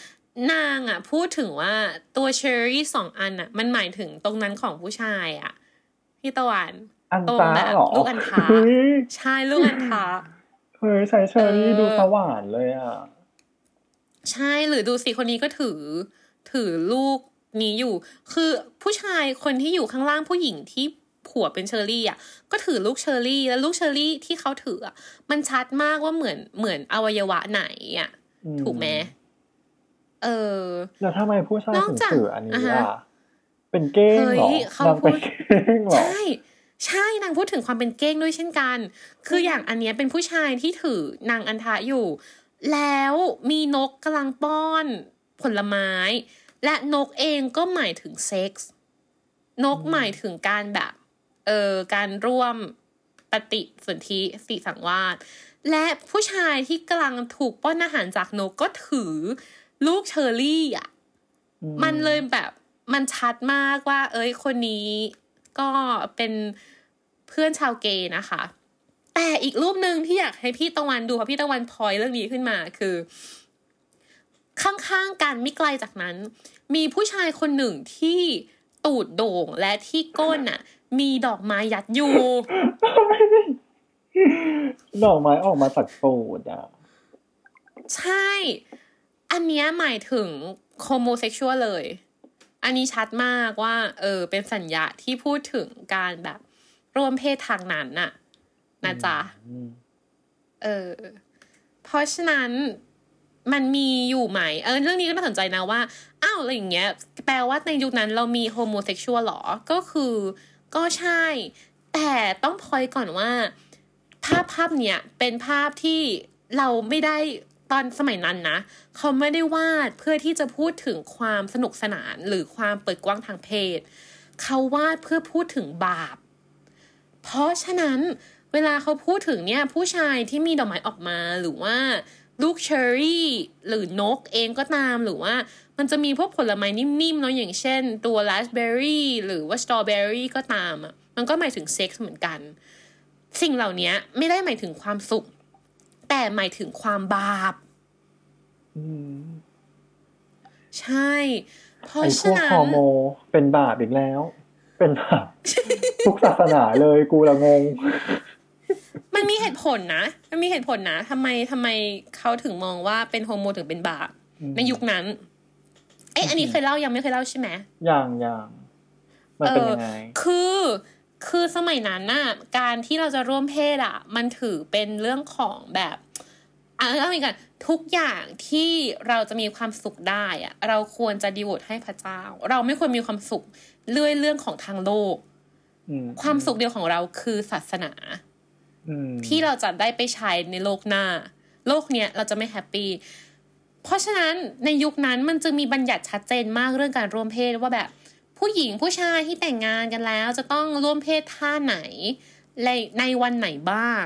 นางอะ พูดถึงว่าตัวเชอรี่สองอันอะ มันหมายถึงตรงนั้นของผู้ชายอะ พี่ตะวันอันตรงตาแบบเหรอลูกอัณฑะเฮ้ยใช่ลูกอัณฑะเฮ้ยใส่เชอรี่เออดูสว่านเลยอะ ใช่หรือดูสิคนนี้ก็ถือ ถือลูกนี้อยู่ คือผู้ชายคนที่อยู่ข้างล่างผู้หญิงที่หัวเป็นเชอรี่อะก็ถือลูกเชอรี่แล้วลูกเชอรี่ที่เขาถืออะมันชัดมากว่าเหมือนเหมือนอวัยวะไหนอะอืมถูกไหมเออ แล้วทำไมผู้ชายนอกถึงจากถืออันนี้อ่าฮะอะเป็นเก้งเหรอเฮ้ยเขานางเป็นพูดเก้งเหรอใช่ใช่นางพูดถึงความเป็นเก้งด้วยเช่นกัน คืออย่างอันเนี้ยเป็นผู้ชายที่ถือนางอันทะอยู่ แล้วมีนกกำลังป้อนผลไม้ และนกเองก็หมายถึงเซ็กส์นกหมายถึงการแบบ เออการร่วมปฏิสนธิสีสังวาสและผู้ชายที่กำลังถูกป้อนอาหารจากนกก็ถือลูกเชอร์รี่อะ มันเลยแบบมันชัดมากว่า เอ้ยคนนี้ก็เป็นเพื่อนชาวเกย์นะคะ แต่อีกรูปหนึ่งที่อยากให้พี่ตะวันดูเพราะพี่ตะวันพลอยเรื่องนี้ขึ้นมาคือ ข้างๆกันไม่ไกลจากนั้น มีผู้ชายคนหนึ่งที่ตูดโด่งและที่ก้นน่ะ มีดอกไม้ยัดอยู่ดอกไม้ออกมาจากตูดอะใช่ อันเนี้ยหมายถึงโฮโมเซ็กชวลเลย อันนี้ชัดมากว่า เออ เป็นสัญญาที่พูดถึงการแบบร่วมเพศทางนั้นน่ะ นะจ๊ะอืมเออ เพราะฉะนั้นมันมีอยู่ไหม เออ เรื่องนี้ก็น่าสนใจนะว่า อ้าว อะไรอย่างเงี้ย แปลว่าในยุคนั้นเรามี homosexual หรอ ก็คือ ก็ใช่ แต่ต้องพอยก่อนว่า ภาพภาพเนี้ยเป็นภาพที่เราไม่ได้ตอนสมัยนั้นนะ เขาไม่ได้วาดเพื่อที่จะพูดถึงความสนุกสนานหรือความเปิดกว้างทางเพศ เขาวาดเพื่อพูดถึงบาป เพราะฉะนั้น เวลาเขาพูดถึงเนี่ยผู้ชายที่มีดอกไม้ออกมาหรือว่าลูกเชอร์รี่หรือนกเองก็ตามหรือว่ามันจะมีพวกผลไม้นิ่มๆเนาะอย่างเช่น ตัวราสเบอร์รี่หรือว่าสตรอเบอร์รี่ก็ตามอะมันก็หมายถึงเซ็กส์เหมือนกัน สิ่งเหล่านี้ไม่ได้หมายถึงความสุข แต่หมายถึงความบาปอืมใช่ เพราะไอ้พฉะวกนั้ฮอนร์โมนเป็นบาปอีกแล้ว เป็นบาปทุกศาสนาเลยกูละงง มันมีเหตุผลนะ มันมีเหตุผลนะทำไมทำไมเขาถึงมองว่าเป็นโฮโมถึงเป็นบาปอืมในยุคนั้น เอ๊ะอันนี้เคยเล่ายังไม่เคยเล่าใช่ไหมอย่างอย่างมันเป็นยังไงคือคือสมัยนั้นน่ะการที่เราจะร่วมเพศอะ มันถือเป็นเรื่องของแบบอะเอาอีกกันทุกอย่างที่เราจะมีความสุขได้อะ เราควรจะดีโวตให้พระเจ้า เราไม่ควรมีความสุขเรื่อยเรื่องของทางโลกอืมความสุขเดียวของเราคือศาสนาอืม ที่เราจะได้ไปใช้ในโลกหน้า โลกเนี้ยเราจะไม่แฮปปี้เพราะฉะนั้นในยุคนั้นมันจะมีบัญญัติชัดเจนมากเรื่องการร่วมเพศว่าแบบ ผู้หญิงผู้ชายที่แต่งงานกันแล้ว จะต้องร่วมเพศท่าไหนในในวันไหนบ้าง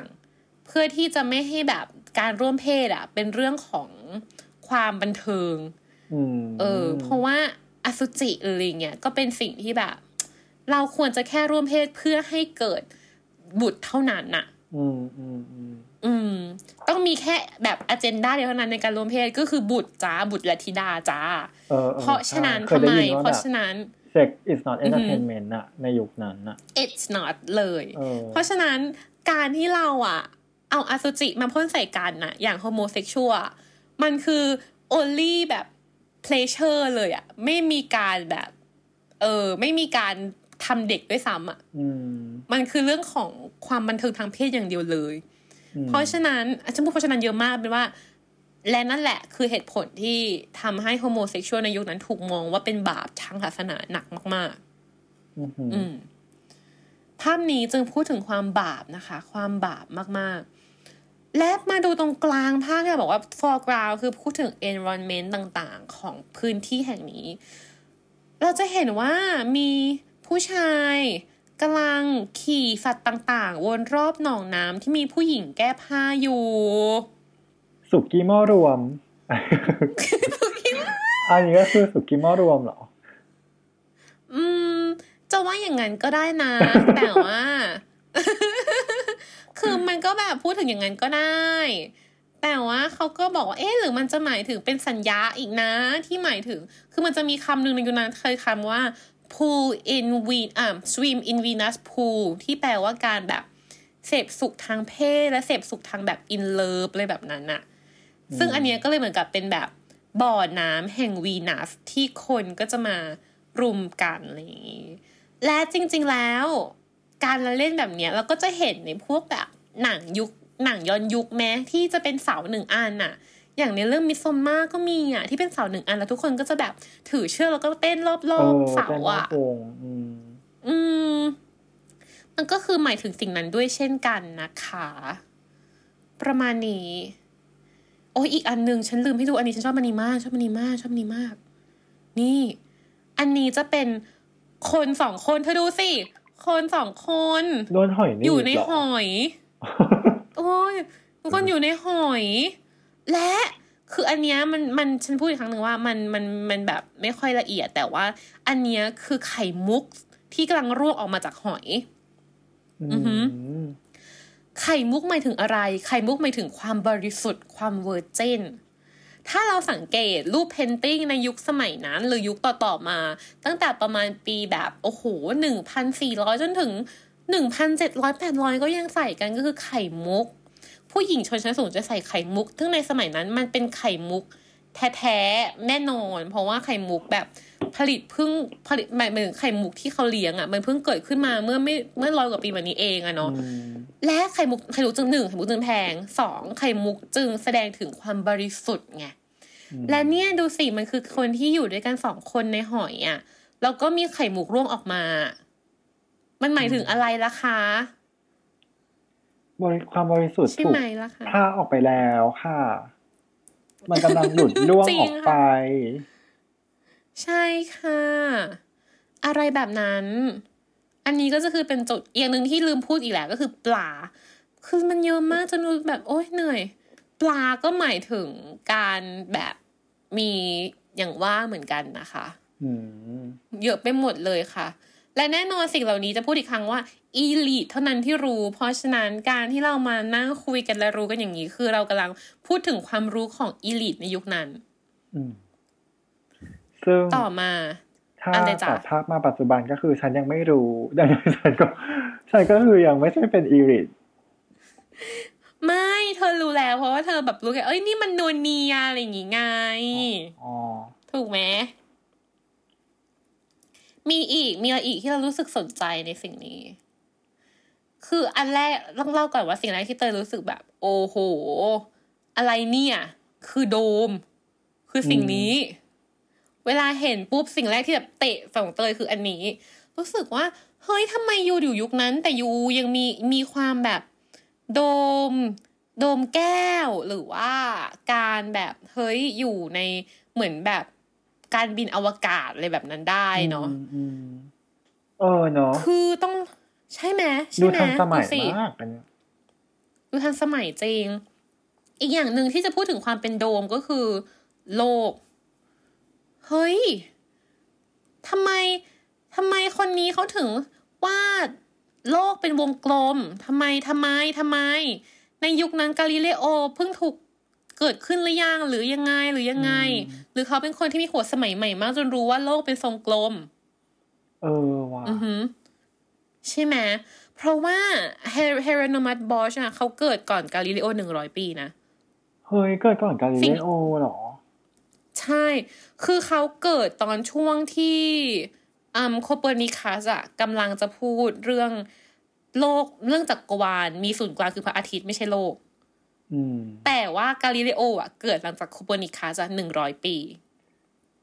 เพื่อที่จะไม่ให้แบบการร่วมเพศอะเป็นเรื่องของความบันเทิงอืมเออ เพราะว่าอสุจิหรืออะไรเงี้ยก็เป็นสิ่งที่แบบ เราควรจะแค่ร่วมเพศเพื่อให้เกิดบุตรเท่านั้นน่ะ อืมอืมอืมอืม ต้องมีแค่แบบอเจนดาเดียวเท่านั้นในการรวมเพศก็คือบุตรจ้าบุตรและธิดาจ้าเออออเพราะฉะนั้นใช่ทำไมคยด้ยินว่เพราะแบบฉะนั้น sex is not entertainment อะในยุคนั้นอะ it's not เลยเออเพราะฉะนั้นการที่เราอะเอาอสุจิมาพ่นใส่กันน่ะอย่างโฮโมเซ็กชวลมันคือ only แบบ pleasure เลยอะไม่มีการแบบ เออ ไม่มีการ ทำเด็กด้วยซ้ำอะอืมมันคือเรื่องของความบันเทิงทางเพศอย่างเดียวเลยอืมเพราะฉะนั้นอาจารย์พูดเพราะฉะนั้นเยอะมากเป็นว่า และนั่นแหละคือเหตุผลที่ทำให้ homosexual ในยุคนั้นถูกมองว่าเป็นบาปทางศาสนาหนักมากอืมๆอืมภาพนี้จึงพูดถึงความบาปนะคะ ความบาปมากๆ และมาดูตรงกลางภาพที่เราบอกว่า foreground คือพูดถึง environment ต่างๆ ของพื้นที่แห่งนี้ เราจะเห็นว่ามี ผู้ชายกำลังขี่สัตว์ต่างๆ วนรอบหนองน้ำที่มีผู้หญิงแก้ผ้าอยู่ สุกี้หม้อรวมอันนี้ก็คือสุกี้หม้อรวมเหรอ อืม จะว่าอย่างนั้นก็ได้นะ แต่ว่า คือมันก็แบบพูดถึงอย่างนั้นก็ได้ แต่ว่าเขาก็บอกว่าเอ๊ะหรือมันจะหมายถึงเป็นสัญญาอีกนะ ที่หมายถึง คือมันจะมีคำหนึ่งในยุคนั้นเคยคำว่า pool in Venus อ่า swim in Venus pool ที่แปลว่าการแบบเสพสุขทางเพศและเสพสุขทางแบบ in love เลยแบบนั้นน่ะซึ่งอันเนี้ยก็เลยเหมือนกับเป็นแบบบ่อน้ำแห่งวีนัสที่คนก็จะมารุมกันอะไรอย่างนี้ และจริงๆแล้ว การละเล่นแบบเนี้ยเราก็จะเห็นในพวกแบบหนังยุคหนังย้อนยุคแม้ที่จะเป็นเสาหนึ่งอันน่ะ อย่างในเรื่องมิสซอมมาก็มีอะที่เป็นเสาหนึ่งอันแล้วทุกคนก็จะแบบถือเชือกแล้วก็เต้นรเออบอๆเสาเป็นหม้ออะโกงอืมอืม มันก็คือหมายถึงสิ่งนั้นด้วยเช่นกันนะคะ ประมาณนี้ โอ้ยอีกอันหนึ่งฉันลืมให้ดูอันนี้ฉันชอบอันนี้มาก ชอบอันนี้มาก ชอบอันนี้มาก นี่ อันนี้จะเป็นคนสองคนเธอดูสิคนสองคนโดนหอยนี่อยู่ในเหรหอย โอ้ยทุกคนอยู่ในหอย และคืออันเนี้ยมันมันฉันพูดอีกครั้งหนึ่งว่ามันมันมันแบบไม่ค่อยละเอียด แต่ว่า อันเนี้ยคือไข่มุกที่กำลังร่วงออกมาจากหอย อือหือมไข่มุกหมายถึงอะไร ไข่มุกหมายถึงความบริสุทธิ์ความเวอร์เจนถ้าเราสังเกตรูปเพนติ้งในยุคสมัยนั้น หรือยุคต่อๆมา ตั้งแต่ประมาณปีแบบ โอ้โหหนึ่งพันสี่ร้อยจนถึงหนึ่งพันเจ็ดร้อยแปดร้อยก็ยังใส่กันก็คือไข่มุก ผู้หญิงชนชั้นสูงจะใส่ไข่มุก ซึ่งในสมัยนั้นมันเป็นไข่มุกแท้ๆแน่นอน เพราะว่าไข่มุกแบบผลิตเพิ่งผลิตหมายถึงไข่มุกที่เขาเลี้ยงอะมันเพิ่งเกิดขึ้นมาเมื่อไม่เมื่อร้อยกว่าปีมานี้เองอะเนาะอืมและไข่มุกไข่มุกจึงหนึ่งไข่มุกจึงแพงสองไข่มุกจึงแสดงถึงความบริสุทธิ์ไงและเนี่ยดูสิมันคือคนที่อยู่ด้วยกันสองคนในหอยอะ่ะแล้วก็มีไข่มุกร่วงออกมา มันหมายถึงอะไรล่ะคะบริ ความบริสุทธิ์ใช่ถูกไหมล่ะคะพาออกไปแล้วค่ะ มันกำลังหลุดล่วงจริงออกไปค่ะใช่ค่ะ อะไรแบบนั้น อันนี้ก็จะคือเป็นจุดอีกอย่างหนึ่งที่ลืมพูดอีกแหละก็คือปลา คือมันเยอะมากจนรู้แบบโอ๊ยเหนื่อย ปลาก็หมายถึงการแบบมีอย่างว่าเหมือนกันนะคะอืมเยอะไปหมดเลยค่ะ และแน่นอนสิ่งเหล่านี้จะพูดอีกครั้งว่าอีลิทเท่านั้นที่รู้ เพราะฉะนั้นการที่เรามานั่งคุยกันและรู้กันอย่างนี้ คือเรากำลังพูดถึงความรู้ของอีลิทในยุคนั้นอืมซึ่งต่อมาถ้าอะไรจ๊ะตัดภาพมาปัจจุบันก็คือฉันยังไม่รู้ดังนั้นฉันก็ฉันก็คือยังไม่ใช่เป็นอีริทไม่เธอรู้แล้ว เพราะว่าเธอแบบรู้แค่เอ้ยนี่มันนวลเนียอะไรอย่างงี้ไงอ๋อถูกไหม มีอีกมีอะไรอีกที่เรารู้สึกสนใจในสิ่งนี้ คืออันแรกต้องเล่าก่อนว่าสิ่งแรกที่เตยรู้สึกแบบ โอ้โห อะไรเนี่ย คือโดม คือสิ่งนี้ เวลาเห็นปุ๊บสิ่งแรกที่แบบเตะฝั่งเตยคืออันนี้ รู้สึกว่า เฮ้ยทำไมยูอยู่ยุคนั้น แต่ยูยังมีมีความแบบ โดม โดมแก้วหรือว่าการแบบเฮ้ยอยู่ในเหมือนแบบ การบินอวกาศอะไรแบบนั้นได้เนาะอืมอืมเออเนาะคือต้องใช่ไหมใช่ดูไหมทันสมัยดูสิมากอันเนี้ยดูทันสมัยจริง อีกอย่างหนึ่งที่จะพูดถึงความเป็นโดมก็คือ โลก เฮ้ยทำไมทำไมคนนี้เขาถึงวาดโลกเป็นวงกลมทำไมทำไมทำไม ในยุคนั้นกาลิเลโอเพิ่งถูก เกิดขึ้นหรือยังหรือยังไงหรือยังไง หรือเขาเป็นคนที่มีหัวสมัยใหม่มากจนรู้ว่าโลกเป็นทรงกลม เออว่ะอือหือใช่ไหมเพราะว่าเฮเรโนมัสบอชอะเขาเกิดก่อนกาลิเลโอหนึ่งร้อยปีนะ เฮ้ย เกิดก่อนกาลิสิ่เลงโอเหรอ ใช่ คือเขาเกิดตอนช่วงที่อืมโคเปอร์นิคัสอะกำลังจะพูดเรื่องโลกเรื่องจักรวาลมีศูนย์กลางคือพระอาทิตย์ไม่ใช่โลกอืม แต่ว่ากาลิเลโออะเกิดหลังจากโคเปอร์นิคัสอะหนึ่งร้อยปี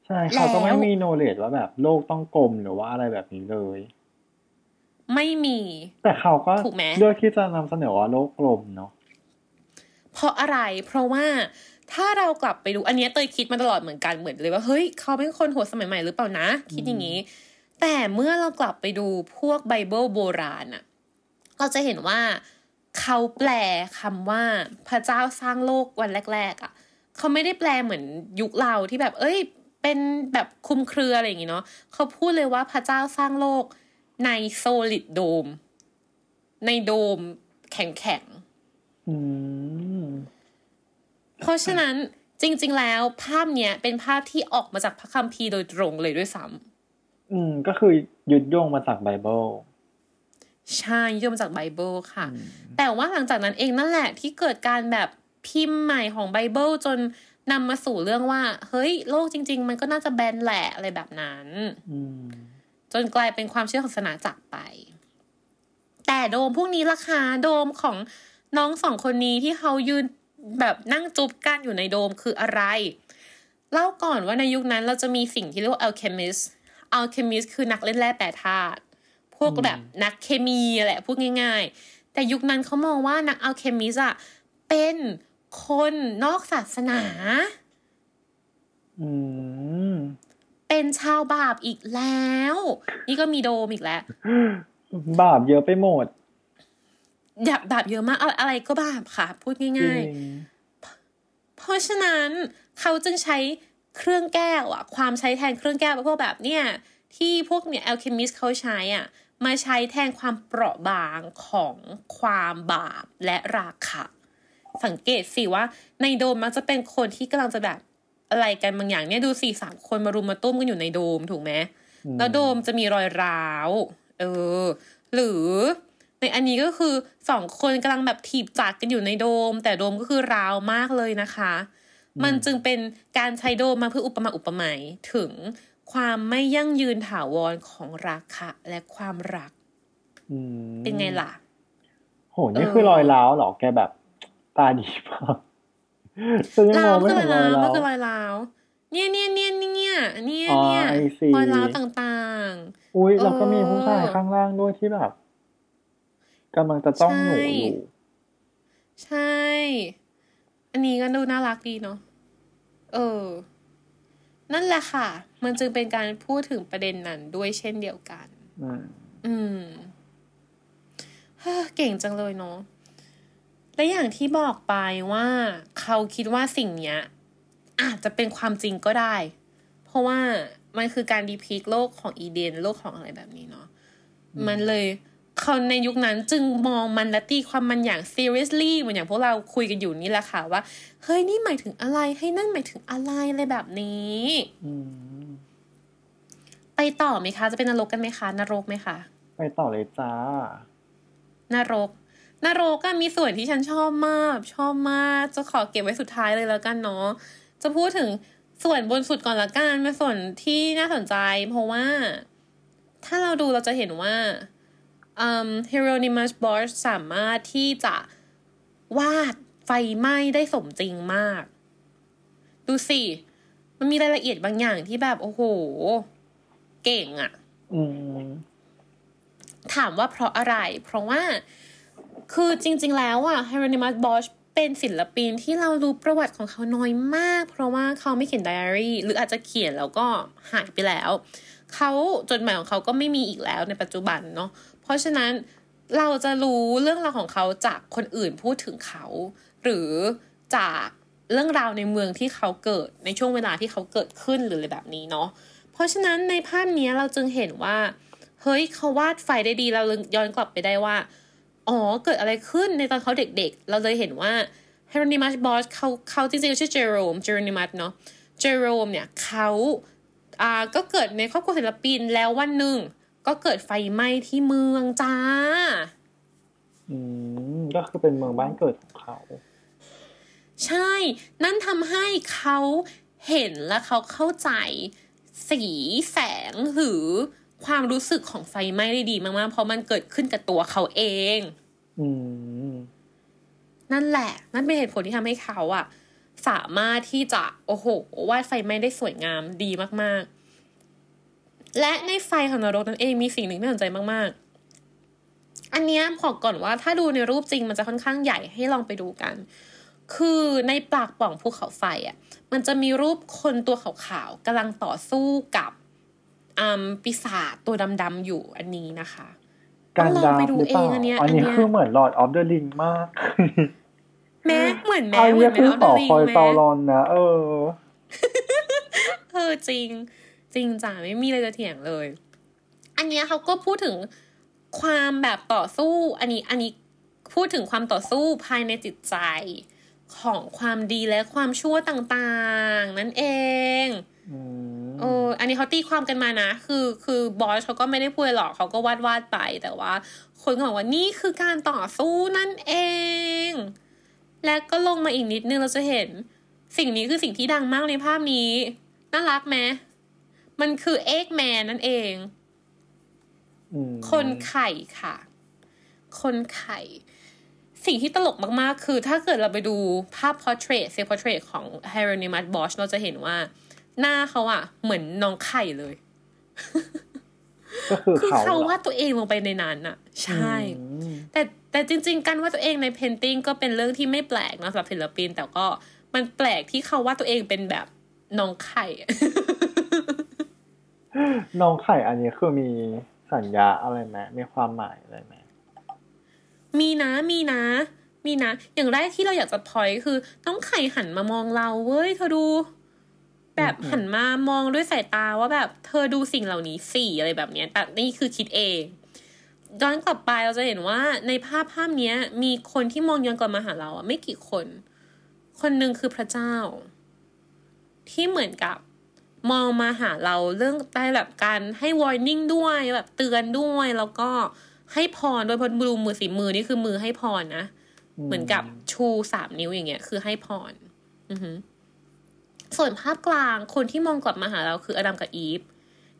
ใช่แล้วเขาก็แล้ไม่มี knowledge ว่าแบบโลกต้องกลมหรือว่าอะไรแบบนี้เลย ไม่มี แต่เขาก็ถูกไหมเลือกที่จะนำเสนอว่าโลกกลมเนาะเพราะอะไรเพราะว่าถ้าเรากลับไปดูอันเนี้ยเตยคิดมาตลอดเหมือนกันเหมือนเลยว่าเฮ้ยเขาเป็นคนหัวสมัยใหม่หรือเปล่านะ คิดอย่างนี้ แต่เมื่อเรากลับไปดูพวกไบเบิลโบราณอะเราจะเห็นว่า เขาแปลคำว่าพระเจ้าสร้างโลกวันแรก ๆอะเขาไม่ได้แปลเหมือนยุคเราที่แบบ เอ้ย เป็นแบบคลุมเครืออะไรอย่างงี้เนาะเขาพูดเลยว่าพระเจ้าสร้างโลกในโซลิดโดม ในโดมแข็งๆอืมเพราะฉะนั้นจริง ๆ แล้วภาพเนี้ยเป็นภาพที่ออกมาจากพระคัมภีร์โดยตรงเลยด้วยซ้อืม ก็คือยึดโยงมาจากไบเบิลำ ใช่ย่อมาจากไบเบิลค่ะ แต่ว่าหลังจากนั้นเองนั่นแหละที่เกิดการแบบพิมพ์ใหม่ของไบเบิลจนนำมาสู่เรื่องว่า เฮ้ย โลกจริง ๆ มันก็น่าจะแบนแหละอะไรแบบนั้นอืมจนกลายเป็นความเชื่อของศาสนาจักรไป แต่โดมพวกนี้ราคาโดมของน้องสองคนนี้ที่เขายืนแบบนั่งจุบกันอยู่ในโดมคืออะไร เล่าก่อนว่าในยุคนั้นเราจะมีสิ่งที่เรียกว่า alchemist alchemist คือนักเล่นแร่แปรธาตุพ วกแบบนักเคมีแหละพูดง่าย ๆ แต่ยุคนั้นเขามองว่านัก alchemist อะเป็นคนนอกศาสนาอืมเป็นชาวบาปอีกแล้ว นี่ก็มีโดมอีกแล้ว บาปเยอะไปหมดหยาบบาปเยอะมากอะไรอะไรก็บาปค่ะ พูดจริง่ายงๆเพราะฉะนั้นเขาจึงใช้เครื่องแก้วอะความใช้แทนเครื่องแก้วพวกแบบเนี่ย ที่พวกเนี่ย alchemist เขาใช้อะ มาใช้แทนความเปราะบางของความบาปและราคะสังเกตสิว่า ในโดมมักจะเป็นคนที่กำลังจะแบบอะไรกันบางอย่างเนี่ยดูสี่สามคนมารุมมาตุ้มกันอยู่ในโดมถูกไหมแล้วโดมจะมีรอยร้าว เออ หรือในอันนี้ก็คือสองคนกำลังแบบถีบจักรกันอยู่ในโดม แต่โดมก็คือร้าวมากเลยนะคะ มันจึงเป็นการใช้โดมมาเพื่ออุปมาอุปไมยถึง ความไม่ยั่งยืนถาวรของราคะและความรักอืมเป็นไงล่ะ โหนี่เออคือรอยร้าวเหรอแกแบบ ตาดีมากฉันยังมร้าอวงไม่คือเห็นรร้าอยวร้ามันวคือรอยร้าวเนี่ยเนี่ยเนี่ยเนี่ยเนี่ยอ๋อเนี่ย I see รอยร้าวต่างๆ อุ้ยแล้วก็มีเออผู้ชายข้างล่างด้วยที่แบบกำลังจะจ้องหนูอยู่ใช่ อันนี้ก็ดูน่ารักดีเนาะเออ นั่นแหละค่ะ มันจึงเป็นการพูดถึงประเด็นนั้นด้วยเช่นเดียวกัน อืมอืมเฮ้อเก่งจังเลยเนาะ และอย่างที่บอกไปว่า เขาคิดว่าสิ่งเนี้ย อาจจะเป็นความจริงก็ได้ เพราะว่ามันคือการดีพิกโลกของอีเดนโลกของอะไรแบบนี้เนาะ มันเลยคนในยุคนั้นจึงมองมันและตีความมันอย่าง seriously เหมือนอย่างพวกเราคุยกันอยู่นี่แหละค่ะว่า เฮ้ยนี่หมายถึงอะไร ให้นั่นหมายถึงอะไรอะไรแบบนี้ อืม ไปต่อไหมคะ จะเป็นนรกกันไหมคะนรกไหมคะไปต่อเลยจ้านรกนรกก็มีส่วนที่ฉันชอบมาก ชอบมากจะขอเก็บไว้สุดท้ายเลยแล้วกันเนาะจะพูดถึงส่วนบนสุดก่อนละกันเป็นส่วนที่น่าสนใจ เพราะว่า ถ้าเราดูเราจะเห็นว่าอืม Hieronymus Bosch สามารถที่จะวาดไฟไหม้ได้สมจริงมาก ดูสิ มันมีรายละเอียดบางอย่างที่แบบ โอ้โห เก่งอะอืมถามว่าเพราะอะไร เพราะว่าคือจริง ๆ แล้วอะ Hieronymus Bosch เป็นศิลปินที่เรารู้ประวัติของเขาน้อยมาก เพราะว่าเขาไม่เขียนไดอารี่ หรืออาจจะเขียนแล้วก็หายไปแล้ว เขาจดหมายของเขาก็ไม่มีอีกแล้วในปัจจุบันเนาะเพราะฉะนั้นเราจะรู้เรื่องราวของเขาจากคนอื่นพูดถึงเขา หรือจากเรื่องราวในเมืองที่เขาเกิดในช่วงเวลาที่เขาเกิดขึ้นหรืออะไรแบบนี้เนาะ เพราะฉะนั้นในภาพเนี้ยเราจึงเห็นว่า เฮ้ยเขาวาดไฟได้ดีเราเลยย้อนกลับไปได้ว่า อ๋อเกิดอะไรขึ้นในตอนเขาเด็กๆ เราเลยเห็นว่า Hieronymus Bosch เขาเขาจริงๆชื่อเจโรมเจโรนิมัสเนาะเจโรมเนี่ยเขาอ่าก็เกิดในครอบครัวศิลปินแล้ววันหนึ่งก็เกิดไฟไหม้ที่เมืองจ้า อืมก็คือเป็นเมืองบ้านเกิดของเขา ใช่ นั่นทำให้เขาเห็นและเขาเข้าใจ สีแสงหรือความรู้สึกของไฟไหม้ได้ดีมากๆ เพราะมันเกิดขึ้นกับตัวเขาเองอืมนั่นแหละ นั่นเป็นเหตุผลที่ทำให้เขาอะสามารถที่จะโอ้โหวาดไฟไหม้ได้สวยงามดีมาก ๆ และในไฟของนรกนั่นเองมีสิ่งหนึ่งที่น่าสนใจมาก ๆ อันเนี้ยบอกก่อนว่าถ้าดูในรูปจริงมันจะค่อนข้างใหญ่ให้ลองไปดูกัน คือในปากปล่องภูเขาไฟอะมันจะมีรูปคนตัวขาวๆกำลังต่อสู้กับอืมปีศาจตัวดำๆอยู่อันนี้นะคะการต้องลองดาไปบดูหรือเปล่าเองอันเนี้ยอันนี้อันเนี้ยคือเหมือน Lord of the Ring มาก แม้เหมือนแม้อันเหมืนี้อนแม้คือเอาต่อลิงคอยแม้เตารอนนะเออเออจริง จริงจ้ะไม่มีอะไรจะเถียงเลย อันเนี้ยเขาก็พูดถึงความแบบต่อสู้ อันนี้อันนี้พูดถึงความต่อสู้ภายในจิตใจ ของความดีและความชั่วต่างๆ นั่นเองอืมเอออันนี้เขาตีความกันมานะ คือคือบอสเขาก็ไม่ได้พูดหรอกเขาก็วาดวาดๆไป แต่ว่า คนก็บอกว่านี่คือการต่อสู้นั่นเอง และก็ลงมาอีกนิดนึงเราจะเห็น สิ่งนี้คือสิ่งที่ดังมากในภาพนี้ น่ารักไหมมันคือเอ็กแมนนั่นเองอืมคนไข่ค่ะ คนไข่ สิ่งที่ตลกมากๆ คือถ้าเกิดเราไปดูภาพ portrait self portrait ของ Hieronymus Bosch เราจะเห็นว่า หน้าเขาอะเหมือนน้องไข่เลย ก็คือคือเขาเขาเหรอวาดตัวเองลงไปในนั้นอะใช่อืมแต่แต่จริง ๆ การวาดตัวเองในเพนติ n งก็เป็นเรื่องที่ไม่แปลกนะสำหรับศิลปิน แต่ก็มันแปลกที่เขาวาดตัวเองเป็นแบบน้องไข่อะน้องไข่อันนี้คือมีสัญญาอะไรไหมมีความหมายอะไรไหม มีนะมีนะ มีนะ อย่างแรกที่เราอยากจะพอยคือน้องไข่หันมามองเราเว้ยเธอดู แบบหันมามองด้วยสายตาว่าแบบ เธอดูสิ่งเหล่านี้สี่อะไรแบบเนี้ย แต่นี่คือคิดเองย้อนกลับไปเราจะเห็นว่าในภาพภาพเนี้ยมีคนที่มองย้อนกลับมาหาเราอะไม่กี่คน คนหนึ่งคือพระเจ้า ที่เหมือนกับมองมาหาเราเรื่องได้แบบการให้ warning ด้วยแบบเตือนด้วยแล้วก็ ให้พรโดยพอดูมือสีมือนี่คือมือให้พรนะเหมือนกับชูสามนิ้วอย่างเงี้ย คือให้พรอือหือส่วนภาพกลางคนที่มองกลับมาหาเราคืออดัมกับอีฟ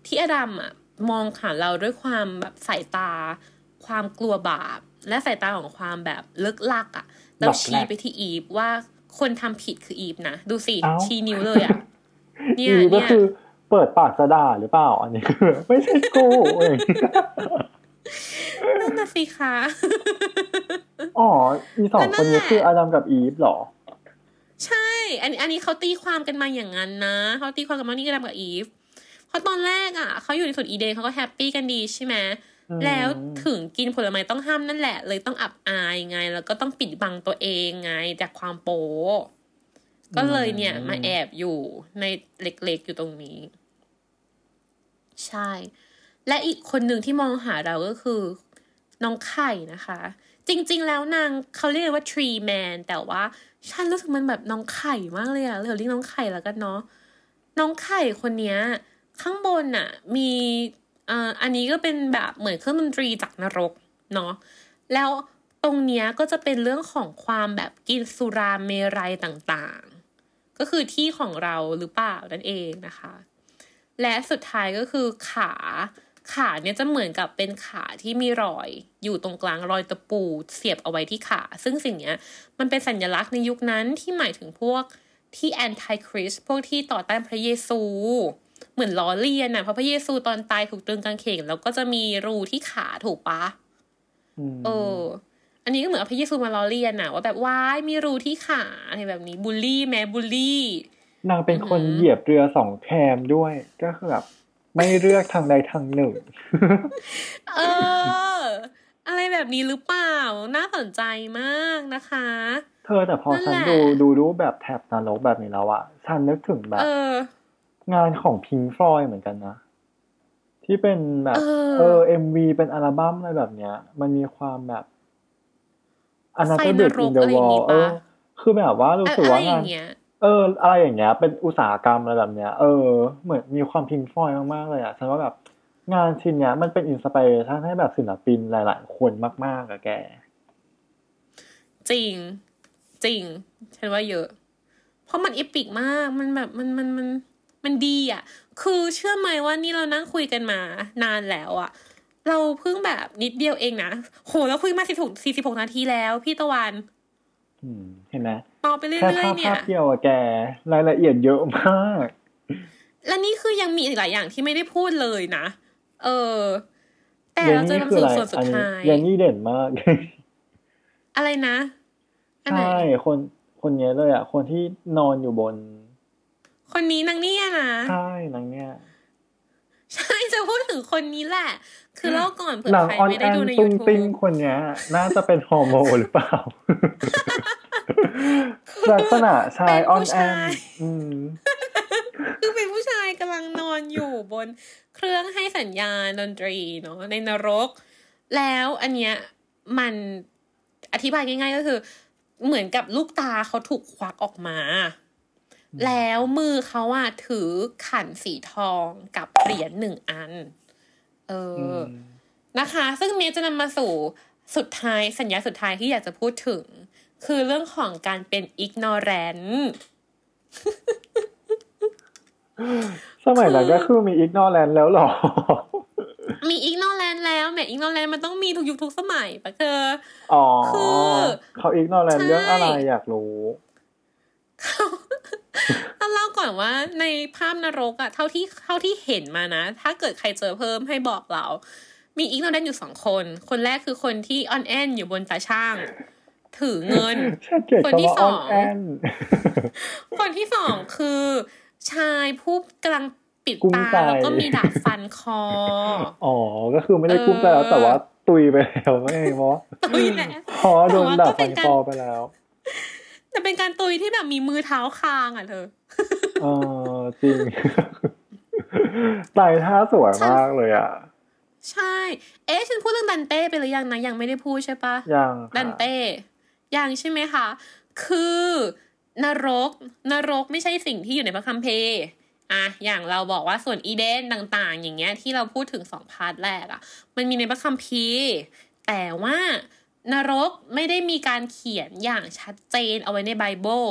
ที่อดัมอะมองหาเราด้วยความแบบสายตา ความกลัวบาป และสายตาของความแบบเลิกลักอะแล้วชี้ไปที่อีฟว่าคนทำผิดคืออีฟนะดูสิเอ้าชี้นิ้วเลยอะเนี่ยอีก็เนี่ยคือเปิดปากจะด่าหรือเปล่า อันนี้คือไม่ใช่กูเอง นั่นน่ะสิคะอ๋ออีสองคนนี้คืออาดัมกับอีฟเหรอ ใช่ อันนี้อันนี้เขาตีความกันมาอย่างนั้นนะเขาตีความกันมานี่กันกับอีฟเพราะตอนแรกอะเขาอยู่ในสวนอีเดนเขาก็แฮปปี้กันดีใช่ไหมอืมแล้วถึงกินผลไม้ต้องห้ามนั่นแหละ เลยต้องอับอายไง แล้วก็ต้องปิดบังตัวเองไงจากความโป๊ก็เลยเนี่ยมาแอบอยู่ในเล็กๆอยู่ตรงนี้ ใช่ และอีกคนหนึ่งที่มองหาเราก็คือน้องไข่นะคะ จริง ๆ แล้วนางเขาเรียกว่า tree man แต่ว่าฉันรู้สึกมันแบบน้องไข่มากเลยอะเราเรียกน้องไข่แล้วกันเนาะน้องไข่คนนี้ข้างบนอะมีอันนี้ก็เป็นแบบเหมือนเครื่องดนตรีจากนรกเนาะแล้วตรงเนี้ยก็จะเป็นเรื่องของความแบบกินสุราเมรัยต่างๆ ก็คือที่ของเราหรือเปล่านั่นเองนะคะ และสุดท้ายก็คือขา ขาเนี่ยจะเหมือนกับเป็นขาที่มีรอย อยู่ตรงกลางรอยตะปูเสียบเอาไว้ที่ขา ซึ่งสิ่งเนี้ยมันเป็นสัญลักษณ์ในยุคนั้นที่หมายถึงพวกที่แอนตี้คริสพวกที่ต่อต้านพระเยซู เหมือนล้อเลียนนะเพราะพระเยซูตอนตายถูกตรึงกางเขนแล้วก็จะมีรูที่ขาถูกปะอืมเออ อันนี้ก็เหมือนเอาพระเยซูมาล้อเลียนน่ะว่าแบบว้ายมีรูที่ขาอะไรแบบนี้บูลลี่แม้บูลลี่นางเป็นคนอือหือเหยียบเรือสองแคมด้วยก็คือแบบ ไม่เลือกทางใดทางหนึ่ง เออ อะไรแบบนี้หรือเปล่า น่าสนใจมากนะคะ เธอแต่พอนั่นฉันแหละดูดูรูปแบบแถบนรกแบบนี้แล้วอะฉันนึกถึงแบบเอองานของ Pink Floyd เหมือนกันนะ ที่เป็นแบบเออเออ MV เป็นอัลบั้มอะไรแบบเนี้ย มันมีความแบบ Another Brick in the Wall อย่างงี้เอปะอคือแบบว่ารู้สึกอะไรว่าองานย่าง เออ อะไรอย่างเงี้ย เป็นอุตสาหกรรมอะไรแบบเนี้ย เออ เหมือนมีความ Pink Floyd มากๆเลยอะฉันว่าแบบงานชิ้นเนี้ยมันเป็น inspiration ให้แบบศิลปินหลาย ๆ คนมากๆอะแก จริง จริง ฉันว่าเยอะ เพราะมัน epic มาก มันแบบมันมันมันมันดีอะ คือเชื่อไหมว่านี่เรานั่งคุยกันมานานแล้วอะ เราเพิ่งแบบนิดเดียวเองนะ โหเราคุยมาสิบหกสี่สิบหกนาทีแล้ว พี่ตะวันอ เห็นไหมต่อไปเรื่แค่อยภาพๆเนี่ภายพเดียวอะแก รายละเอียดเยอะมาก และนี่คือยังมีอีกหลายอย่างที่ไม่ได้พูดเลยนะ เออ แต่เยนเราจะนี่นำคือสู่อะไรส่วนสุอัดนนี้ท้ายเยนนี่เด่นมาก อะไรนะอันไหนใช่คนคนเนี้ยเลยอะ คนที่นอนอยู่บน คนนี้นางเนี่ยนะ ใช่นางเนี่ย ใช่จะพูดถึงคนนี้แหละ คือเล่าก่อนเผื่อนางใครออนไม่แอได้นดูในตุ้ง YouTube ติ้งคนเนี้ย น่าจะเป็นฮอร์โมนหรือเปล่าลักษณะชายเป็นออผู้นแอชานยอืมคือเป็นผู้ชายกำลังนอนอยู่บนเครื่องให้สัญญาณดนตรีเนาะในนรก แล้วอันเนี้ยมันอธิบายง่าย ๆ ก็คือ เหมือนกับลูกตาเขาถูกควักออกมา แล้วมือเขาอะถือขันสีทองกับเหรียญหนึ่งอันเอออนะคะ ซึ่งเนี้ยจะนำมาสู่สุดท้ายสัญญาสุดท้ายที่อยากจะพูดถึง คือเรื่องของการเป็น ignorant สมัยนั้นก็คือมีอิกนอแลนแล้วเหรอ มี ignorant แล้วแหม ignorant มันต้องมีทุกยุคทุกสมัยปะเธออ๋อ คือเขาอิกนอแลนใช่เรื่องอะไรอยากรู้ ต้องเล่าก่อนว่าในภาพนรกอะเท่าที่เท่าที่เห็นมานะ ถ้าเกิดใครเจอเพิ่มให้บอกเรา มี ignorant อยู่สองคน คนแรกคือคนที่ออนแอนอยู่บนตาช่าง ถือเงินฉันเกลียดคนที่คำว่าออนสองแอนคนที่สองคือชายผู้กำลังปิดกุ้มตาใจแล้วก็มีดาบฟันคอ อ๋อ ก็คือไม่ได้กุ้มใจแล้วเออแต่ว่าตุยไปแล้วไม่เองเพราะตุยแหละคอโดนแต่ว่าด่าก็เป็ฟันนการคอไปแล้ว แต่เป็นการตุยที่แบบมีมือเท้าคางอะเธอเออจริงไต่ท่าสวยมากเลยอะ ใช่ เอ๊ะฉันพูดเรื่องดันเต้ไปหรือยังนะ ยังไม่ได้พูดใช่ปะยยังค่ะดันเต้ ยังใช่ไหมคะ คือนรก นรกไม่ใช่สิ่งที่อยู่ในพระคัมภีร์อะอย่างเราบอกว่าสวนอีเดนต่างๆ อย่างเงี้ยที่เราพูดถึงสอง part แรกอะมันมีในพระคัมภีร์แต่ว่า นรกไม่ได้มีการเขียนอย่างชัดเจนเอาไว้ในไบเบิล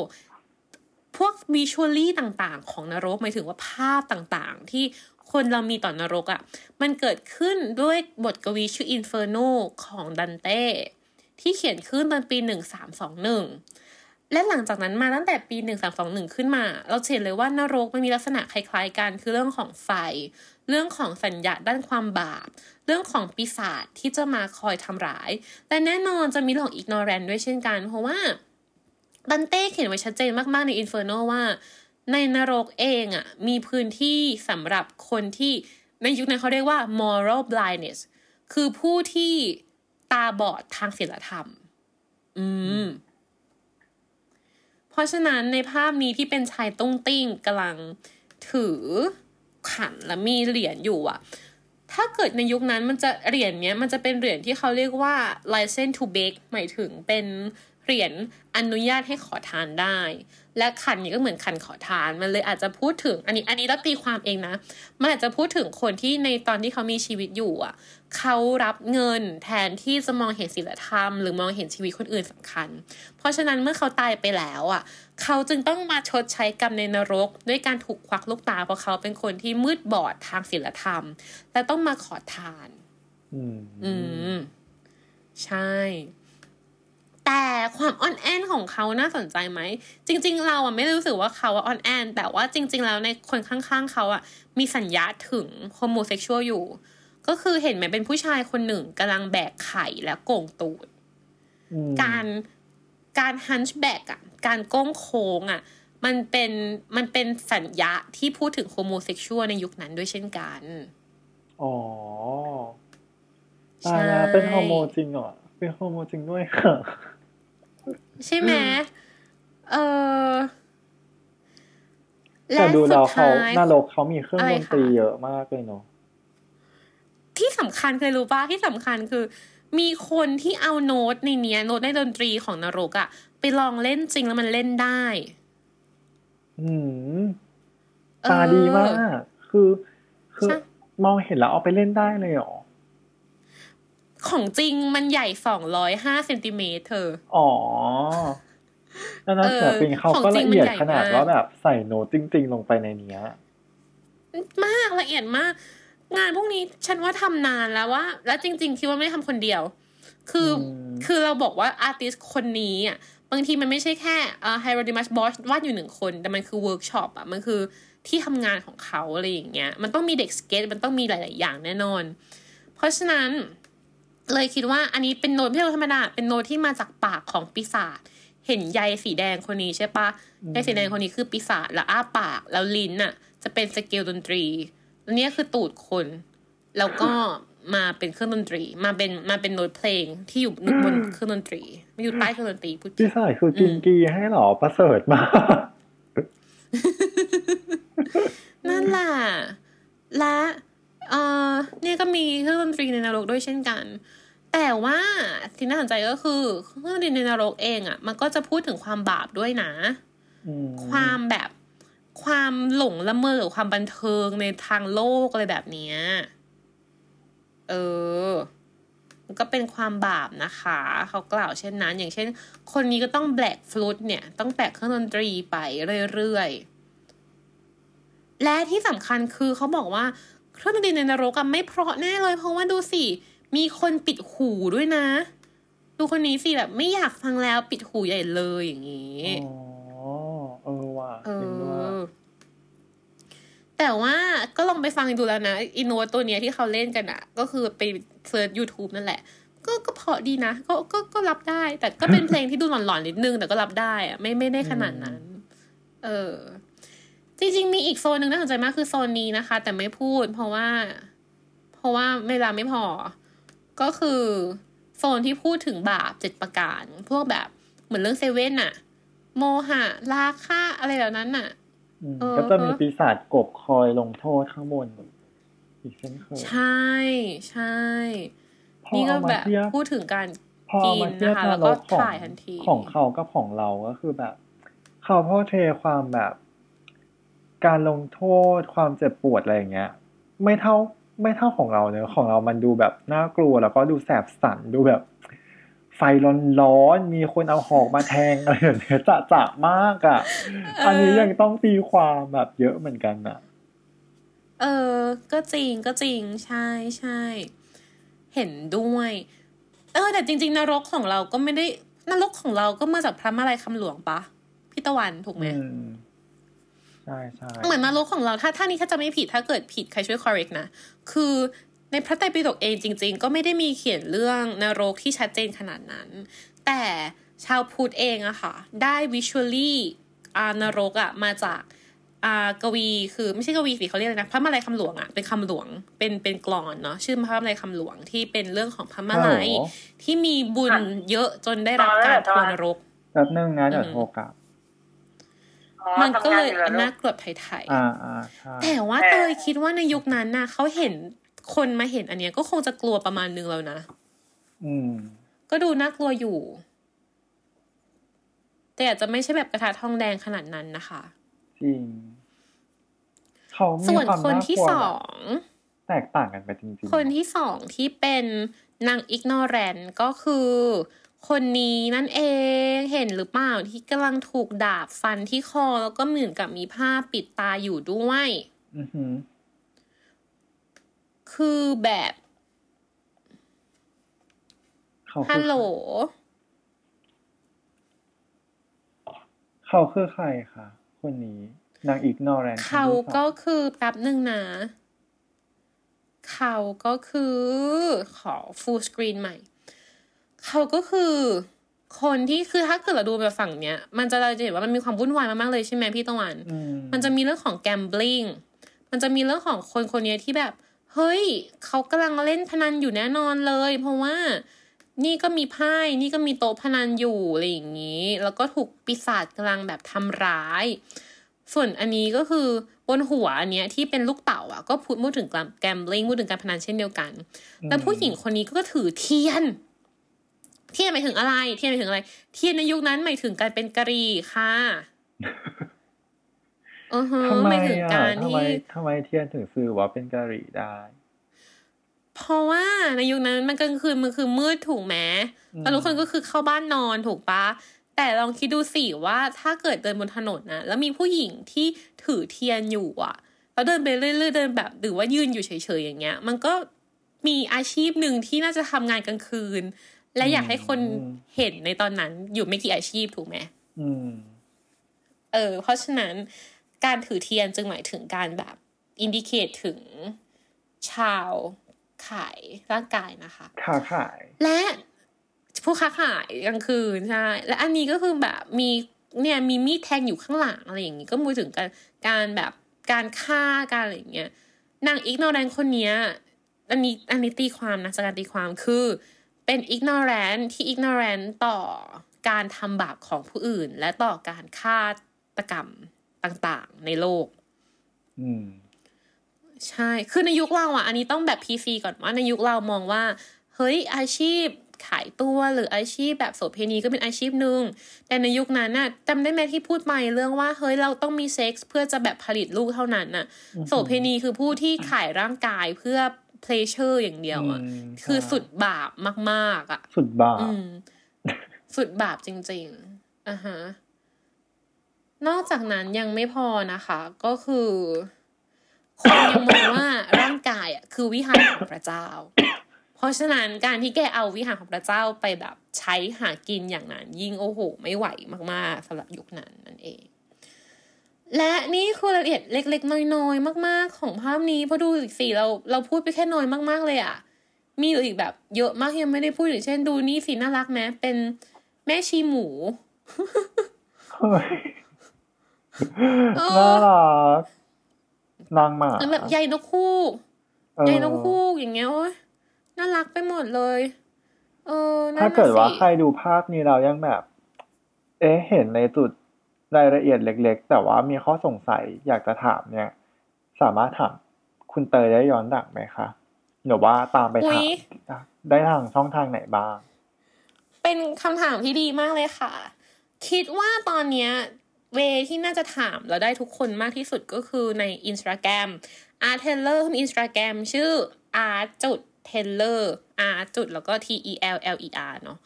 พวกวิชวลลี่ต่างๆ ของนรกหมายถึงว่าภาพต่างๆ ที่คนเรามีต่อนรกอะ่ะ มันเกิดขึ้นด้วยบทกวีชื่อ Inferno ของดันเต้ที่เขียนขึ้นตอนปี 1321 และหลังจากนั้นมาตั้งแต่ปี 1321 ขึ้นมา เราเห็นเลยว่านรกมันมีลักษณะคล้ายๆกัน คือเรื่องของไฟ เรื่องของสัญญาด้านความบาป เรื่องของปีศาจที่จะมาคอยทำร้ายและแน่นอนจะมีเรื่องของ ignorant ด้วยเช่นกัน เพราะว่าดันเต้เขียนไว้ชัดเจนมากๆใน Inferno ว่า ในนรกเองอะ่ะมีพื้นที่สำหรับคนที่ในยุคนั้นเขาเรียกว่า moral blindness คือผู้ที่ตาบอดทางศีลธรรม อืม เพราะฉะนั้นในภาพนี้ที่เป็นชายตุ้งติ้งกำลังถือขันและมีเหรียญอยู่อะถ้าเกิดในยุคนั้นมันจะเหรียญเนี้ยมันจะเป็นเหรียญที่เขาเรียกว่า license to bake หมายถึงเป็นเหรียญอนุญาตให้ขอทานได้ และขันนี้ก็เหมือนขันขอทาน มันเลยอาจจะพูดถึงอันนี้อันนี้เราตีความเองนะ มันอาจจะพูดถึงคนที่ในตอนที่เขามีชีวิตอยู่อะ เขารับเงินแทนที่จะมองเห็นศีลธรรม หรือมองเห็นชีวิตคนอื่นสำคัญ เพราะฉะนั้นเมื่อเขาตายไปแล้วอะ เขาจึงต้องมาชดใช้กรรมในนรก ด้วยการถูกควักลูกตาเพราะเขาเป็นคนที่มืดบอดทางศีลธรรม และต้องมาขอทาน อืมอืมใช่ แต่ความอ่อนแอนของเขาน่าสนใจไหม จริง ๆ เราอะไม่ได้รู้สึกว่าเขาอ่อนแอน แต่ว่าจริง ๆ แล้วในคนข้างๆเขาอะมีสัญญะถึง homosexual อยู่ ก็คือเห็นไหมเป็นผู้ชายคนหนึ่งกำลังแบกไข่และโก่งตูดอืมการการ hunchback อะ การโก้งโค้งอะ มันเป็นมันเป็นสัญญะที่พูดถึง homosexual ในยุคนั้นด้วยเช่นกัน อ๋อตายแล้วเป็นฮอร์โมนจริงเหรอ เป็นฮอร์โมนจริงด้วยค่ะ ใช่ไหมเออแต่ดูแล้วสุเขาท้ยนรกเขามีเครื่องอะไรดนคะตรีเยอะมากเลยเนาะ ที่สำคัญเคยรู้ป่ะที่สำคัญคือ มีคนที่เอาโน้ตในเนี้ยโน้ตในดนตรีของนรกอะไปลองเล่นจริงแล้วมันเล่นได้อืมเออตาดีมาก คือ คือใช่มองเห็นแล้วเอาไปเล่นได้เลยเหรอ ของจริงมันใหญ่สองร้อยห้าเซนติเมตรเธอ อ๋อแล้วนักเออศิลปินเขาของก็จริละงมันเอียดใหญ่ขนาดมากว่าแบบใส่โน้ตจริง ๆ ลงไปในเนี้ย มากละเอียดมาก งานพวกนี้ฉันว่าทำนานแล้วว่า แล้วจริง ๆ คิดว่าไม่ได้ทำคนเดียว คืออมคือเราบอกว่า artist คนนี้อะบางทีมันไม่ใช่แค่เอ่อ Hieronymus Bosch วาดอยู่หนึ่งคน แต่มันคือเวิร์กช็อปอะมันคือที่ทำงานของเขาอะไรอย่างเงี้ย มันต้องมีเด็กสเก็ตมันต้องมีหลาย ๆ อย่างแน่นอน เพราะฉะนั้นเลยคิดว่าอันนี้เป็นโน้ตไม่ใช่โน้ตธรรมดา เป็นโน้ตที่มาจากปากของปีศาจเห็นไอ้สีแดงคนนี้ใช่ปะไอ้สีแดงคนนี้คือปีศาจแล้วอ้าปากแล้วลิ้นน่ะ จะเป็นสเกลดนตรี แล้วเนี่ยคือตูดคน แล้วก็มาเป็นเครื่องดนตรี มาเป็นมาเป็นโน้ตเพลงที่อยู่บนเครื่องดนตรี ไม่อยู่ใต้เครื่องดนตรีพูดพี่สายคือกินอืมกีให้เหรอประเสริฐมากนั่นแหละและเออเนี่ยก็มีเครื่องดนตรีในนรกด้วยเช่นกัน แต่ว่าที่น่าสนใจก็คือเครื่องดนตรีในนรกเองอะ มันก็จะพูดถึงความบาปด้วยนะอืมความแบบ ความหลงละเมอกับความบันเทิงในทางโลกอะไรแบบเนี้ยเออ มันก็เป็นความบาปนะคะ เขากล่าวเช่นนั้น อย่างเช่น คนนี้ก็ต้องแบล็กฟลูตเนี่ย ต้องแบกเครื่องดนตรีไปเรื่อยๆ และที่สำคัญคือเขาบอกว่าเครื่องดนตรีในนรกอะไม่เพราะแน่เลย เพราะว่าดูสิ มีคนปิดหูด้วยนะ ดูคนนี้สิแบบไม่อยากฟังแล้วปิดหูใหญ่เลยอย่างนี้อ๋อเออ ว่ะเอจริงด้วยอแต่ว่าก็ลองไปฟังดูแล้วนะไอ้โน้ตตัวเนี้ยที่เขาเล่นกันอะก็คือไป search YouTube นั่นแหละ ก็ก็เพราะดีนะ ก็ก็ก็รับได้ แต่ก็เป็นเพลงที่ดูหลอนๆนิดนึง แต่ก็รับได้อะไม่ไม่ได้ขนาดนั้น เออ จริงๆ มีอีกโซนหนึ่งน่าสนใจมากคือโซนนี้นะคะ แต่ไม่พูด เพราะว่า เพราะว่าเวลาไม่พอ ก็คือโซนที่พูดถึงบาปเจ็ดประการ พวกแบบเหมือนเรื่องเซเว่นอะ โมหะราคะอะไรแบบนั้นน่ะอืมเออก็จะมีปีศาจกบคอยลงโทษข้างบนอีกเช่นเคยใช่ใช่พอนี่ก็เอามาแบบเทียบพูดถึงการพอเอามาเทียบกินนะคะนแล้วรก็กของถ่ายทันทีของเขากับของเราก็คือแบบ เขาพ่อเทความแบบ การลงโทษความเจ็บปวดอะไรอย่างเงี้ย ไม่เท่าไม่เท่าของเราเนอะของเรามันดูแบบน่ากลัวแล้วก็ดูแสบสันดูแบบ ไฟร้อนๆมีคนเอาหอกมาแทงอะไรแบบเนี้ยจะจะมากอะ อันนี้ยังต้องตีความแบบเยอะเหมือนกันอะ เออ ก็จริงก็จริงใช่ใช่เห็นด้วย เออ แต่จริง ๆ นรกของเราก็ไม่ได้นรกของเราก็มาจากพระมาลัยคำหลวงปะพี่ตะวันถูกไหมอืมใช่ใช่เหมือนนรกของเราถ้าท่านี้ถ้าจะไม่ผิดถ้าเกิดผิดใครช่วย correct นะ คือ ในพระไตรปิฎกเองจริง ๆ ก็ไม่ได้มีเขียนเรื่องนรกที่ชัดเจนขนาดนั้น แต่ชาวพุทธเองอะค่ะ ได้ visually อ่านรกอะมาจากอ่ากวีคือไม่ใช่กวีสิเขาเรียกอะไรนะพระมาลัยคำหลวงอะเป็นคำหลวงเป็นเป็นกลอนเนาะชื่อพระมาลัยคำหลวงที่เป็นเรื่องของพระมาลัยฮัลโหลที่มีบุญเยอะจนได้รับการทวนรกแป๊บนึงนะเดี๋ยวอืมโทรกลับอ๋อมันก็เลยทำงานอยู่หรอน่ากลัวไทยๆอ่าอ่าใช่แต่ว่าแต่เตยคิดว่าในยุคนั้นน่ะเขาเห็น คนมาเห็นอันเนี้ยก็คงจะกลัวประมาณนึงแล้วนะ อืม ก็ดูน่ากลัวอยู่ แต่อาจจะไม่ใช่แบบกระทะทองแดงขนาดนั้นนะคะ จริง เขามีส่วนความคนน่ากที่ลัวสแบอบงแตกต่างกันไปจริงๆ คนที่สองที่เป็นนางอิกนอแรนก็คือ คนนี้นั่นเองเห็นหรือเปล่าที่กำลังถูกดาบฟันที่คอแล้วก็เหมือนกับมีผ้าปิดตาอยู่ด้วย อือหือ คือแบบเขาคือฮัลโหล เขาคือใครคะคนนี้นางอีกนอแรนเขาก็คือแป๊บหนึ่งนะ เขาก็คือขอ full screen ใหม่ เขาก็คือคนที่คือถ้าเกิดเราดูแบบฝั่งเนี้ย มันจะเราจะเห็นว่ามันมีความวุ่นวายมากๆเลยใช่ไหมพี่ตะวันอืมมันจะมีเรื่องของ gambling มันจะมีเรื่องของคนคนนี้ที่แบบ เฮ้ยเขากำลังเล่นพนันอยู่แน่นอนเลย เพราะว่านี่ก็มีไพ่นี่ก็มีโต๊ะพนันอยู่อะไรอย่างนี้ แล้วก็ถูกปีศาจกำลังแบบทำร้าย ส่วนอันนี้ก็คือบนหัวอันเนี้ยที่เป็นลูกเต่าอะก็พูดพูดถึงการ gambling พูดถึงการพนันเช่นเดียวกัน แล้วผู้หญิงคนนี้ก็ถือเทียน เทียนหมายถึงอะไร เทียนหมายถึงอะไร เทียนในยุคนั้นหมายถึงการเป็นกะหรี่ค่ะอือฮะ ทำไมหมายถึงอะการทำที่ไมทำไมเทียนถึงสื่อว่าเป็นกะหรี่ได้ เพราะว่าในยุคนั้นมันกลางคืนมันคือมืดถูกไหมอืมแล้วทุกคนก็คือเข้าบ้านนอนถูกปะแต่ลองคิดดูสิว่าถ้าเกิดเดินบนถนนนะแล้วมีผู้หญิงที่ถือเทียนอยู่อะ แล้วเดินไปเรื่อยๆเดินแบบหรือว่ายืนอยู่เฉยๆอย่างเงี้ย มันก็มีอาชีพหนึ่งที่น่าจะทำงานกลางคืน และอยากให้คนเห็นในตอนนั้นอยู่ไม่กี่อาชีพถูกไหมอืมเออ เพราะฉะนั้น การถือเทียนจึงหมายถึงการแบบ indicate ถึงการขายร่างกายนะคะค้าขาย และผู้ค้าขายกลางคืนใช่และอันนี้ก็คือแบบมีเนี่ยมีมีดแทงอยู่ข้างหลังอะไรอย่างงี้ก็มือถึงการการแบบการฆ่าการอะไรอย่างเงี้ยนางอิกนอแรนคนเนี้ยอันนี้อันนี้ตีความนะจากการตีความคือเป็นอิกนอแรนที่อิกนอแรนต่อการทำบาปของผู้อื่น และต่อการฆาตกรรม ต่างๆ ในโลก อืมใช่ คือในยุคเราอะ อันนี้ต้องแบบพีซีก่อนว่าในยุคเรามองว่า เฮ้ยอาชีพขายตัวหรืออาชีพแบบโสเภณีก็เป็นอาชีพหนึ่ง แต่ในยุคนั้นน่ะจำได้ไหมที่พูดไปเรื่องว่า เฮ้ยเราต้องมีเซ็กส์เพื่อจะแบบผลิตลูกเท่านั้นน่ะอือหือโสเภณีคือผู้ที่ขายร่างกายเพื่อ pleasure อย่างเดียวอะอืมคือใช่สุดบาปมาก ๆ อะ สุดบาปอืมสุดบาปจริงๆอะฮะ นอกจากนั้นยังไม่พอนะคะ ก็คือคนยังมองว่าร่างกายอะคือวิหารของพระเจ้า เพราะฉะนั้นการที่แกเอาวิหารของพระเจ้าไปแบบใช้หากินอย่างนั้น ยิ่งโอ้โห ไม่ไหวมากๆสำหรับยุคนั้นนั่นเอง และนี่คือรายละเอียดเล็ก ๆ น้อยๆมาก ๆ ของภาพนี้เพราะดูสิเราเราพูดไปแค่น้อยมากๆเลยอะมีอีกแบบเยอะมากยังไม่ได้พูดอย่างเช่น ดูนี่สิน่ารักไหมเป็นแม่ชีหมูเฮ้ย น่ารักนางหมาหรือแบบใยนกคู่เออใยนกคู่อย่างเงี้ยโอ้ยน่ารักไปหมดเลย เออนั่นถ้าน่ะเกิดว่าสิใครดูภาพนี้เรายังแบบ เอ๊ะเห็นในจุดรายละเอียดเล็ก ๆ แต่ว่ามีข้อสงสัยอยากจะถามเนี่ย สามารถถามคุณเตยได้ย้อนหลังไหมคะหรือว่าตามไปอุ๊ถามยได้ทางช่องทางไหนบ้าง เป็นคำถามที่ดีมากเลยค่ะ คิดว่าตอนเนี้ย เวที่น่าจะถามเราได้ทุกคนมากที่สุดก็คือใน Instagram Art Teller มี Instagram ชื่อ Art จุด Teller Art จุดแล้วก็ T E L L E R เนาะ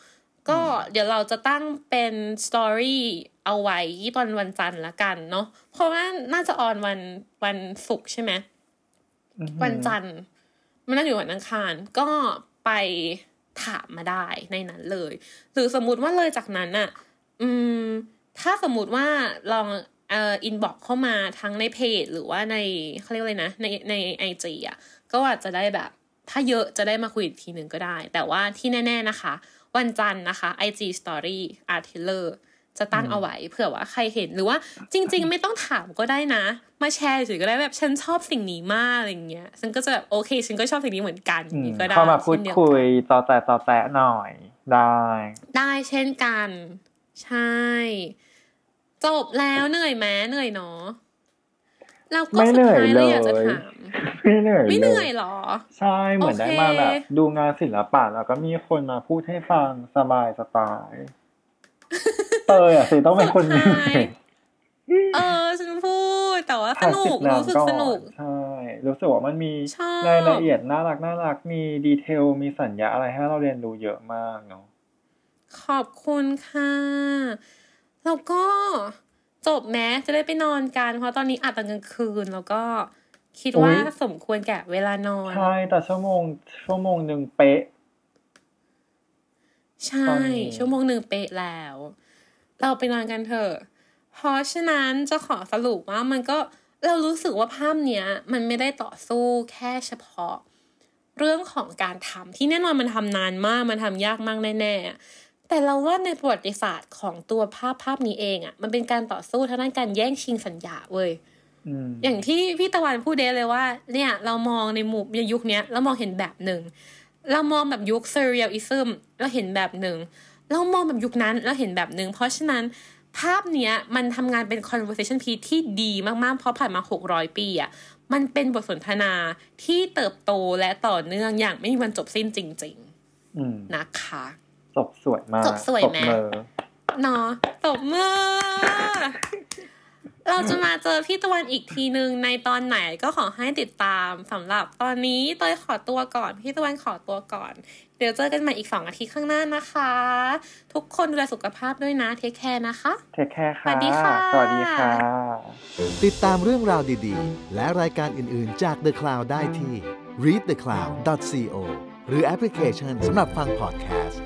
ก็เดี๋ยวเราจะตั้งเป็นสตอรี่เอาไว้ตอนวันจันทร์ละกันเนาะเพราะว่าน่าจะออนวันวันศุกร์ใช่ไหมอือหือวันจันทร์มันน่าอยู่วันอังคารก็ไปถามมาได้ในนั้นเลย หรือสมมุติว่าเลยจากนั้นอะอืม ถ้าสมมุติว่าลองเอ่ออินบ็อกเข้ามาทั้งในเพจ หรือว่าในเขาเรียกอะไรนะ ในในไอจีอะก็อาจจะได้แบบ ถ้าเยอะจะได้มาคุยอีกทีหนึ่งก็ได้ แต่ว่าที่แน่ ๆนะคะ วันจันทร์นะคะ IG Story Artiller จะตั้งเอาไว้เผื่อว่าใครเห็นหรือว่าจริง ๆ ไม่ต้องถามก็ได้นะ มาแชร์เฉยๆก็ได้แบบฉันชอบสิ่งนี้มากอะไรอย่างเงี้ยฉันก็จะแบบโอเค ฉันก็ชอบสิ่งนี้เหมือนกันออืย่างมงี้ก็ได้เข้ามาพูดเช่นเดียวคุกันยต่อแต่ต่อแตะหน่อยได้ ได้เช่นกัน ใช่ จบแล้วเหนื่อยไหมเหนื่อยเนาะแล้วก็ไม่สุเหดนื่อยท้ายเลเรายอยากจะถามไม่เหนื่อยไม่เหเลนื่อยยเหรอ ใช่เหมือนโอได้เคมาแบบดูงานศิลปะแล้วก็มีคนมาพูดให้ฟังสบายสไตล์เตยอะสิต้องเป็นคนเหนื่อยเออฉันพูดแต่ว่าสพักนุจิกบน้ำรู้สึกก่อนสนุกใช่รู้สึกว่ามันมีชอบรายละเอียดน่ารักน่ารักมีดีเทลมีสัญญาอะไรให้เราเรียนรู้เยอะมากเนาะขอบคุณค่ะ แล้วก็จบแม้จะได้ไปนอนกัน เพราะตอนนี้อัดตอนกลางคืนแล้วก็คิดว่าสมควรแก่เวลานอน ใช่ แต่ชั่วโมง ชั่วโมงหนึ่งเป๊ะ ใช่ตอนนี้ชั่วโมงหนึ่งเป๊ะแล้ว เราไปนอนกันเถอะ เพราะฉะนั้นจะขอสรุปว่ามันก็เรารู้สึกว่าภาพเนี้ย มันไม่ได้ต่อสู้แค่เฉพาะ เรื่องของการทำที่แน่นอนมันทำนานมากมันทำยากมากแน่ๆ แต่เราว่าในประวัติศาสตร์ของตัวภาพภาพนี้เองอะ่ะ มันเป็นการต่อสู้ทางด้านการแย่งชิงสัญญาเว้ยอืมอย่างที่พี่ตะวันพูดเดเลยว่า เนี่ย เรามองในมุมในยุคเนี้ยเรามองเห็นแบบหนึ่งเรามองแบบยุค surrealism เราเห็นแบบหนึ่งเรามองแบบยุคนั้นเราเห็นแบบหนึ่งเพราะฉะนั้นภาพเนี้ยมันทำงานเป็น conversation piece ที่ดีมากๆ เพราะผ่านมา 600 ปีอะมันเป็นบทสนทนาที่เติบโตและต่อเนื่องอย่างไม่มีวันจบสิ้นจริงอืมๆนะคะ จบสวยมากจบสวยไหมตบมือเนาะตบมือเราจะมาเจอพี่ตะวันอีกทีนึงในตอนไหนก็ขอให้ติดตามสำหรับตอนนี้เตยขอตัวก่อน พี่ตะวันขอตัวก่อน เดี๋ยวเจอกันใหม่อีกสองอาทิตย์ข้างหน้านะคะ ทุกคนดูแลสุขภาพด้วยนะ take care นะคะ take care ค่ะสวัสดีค่ะสวัสดีค่ะ ติดตามเรื่องราวดีๆ และรายการอื่นๆจาก The Cloud ได้ที่ readthecloud.co หรือแอปพลิเคชันสำหรับฟังพอดแคสต์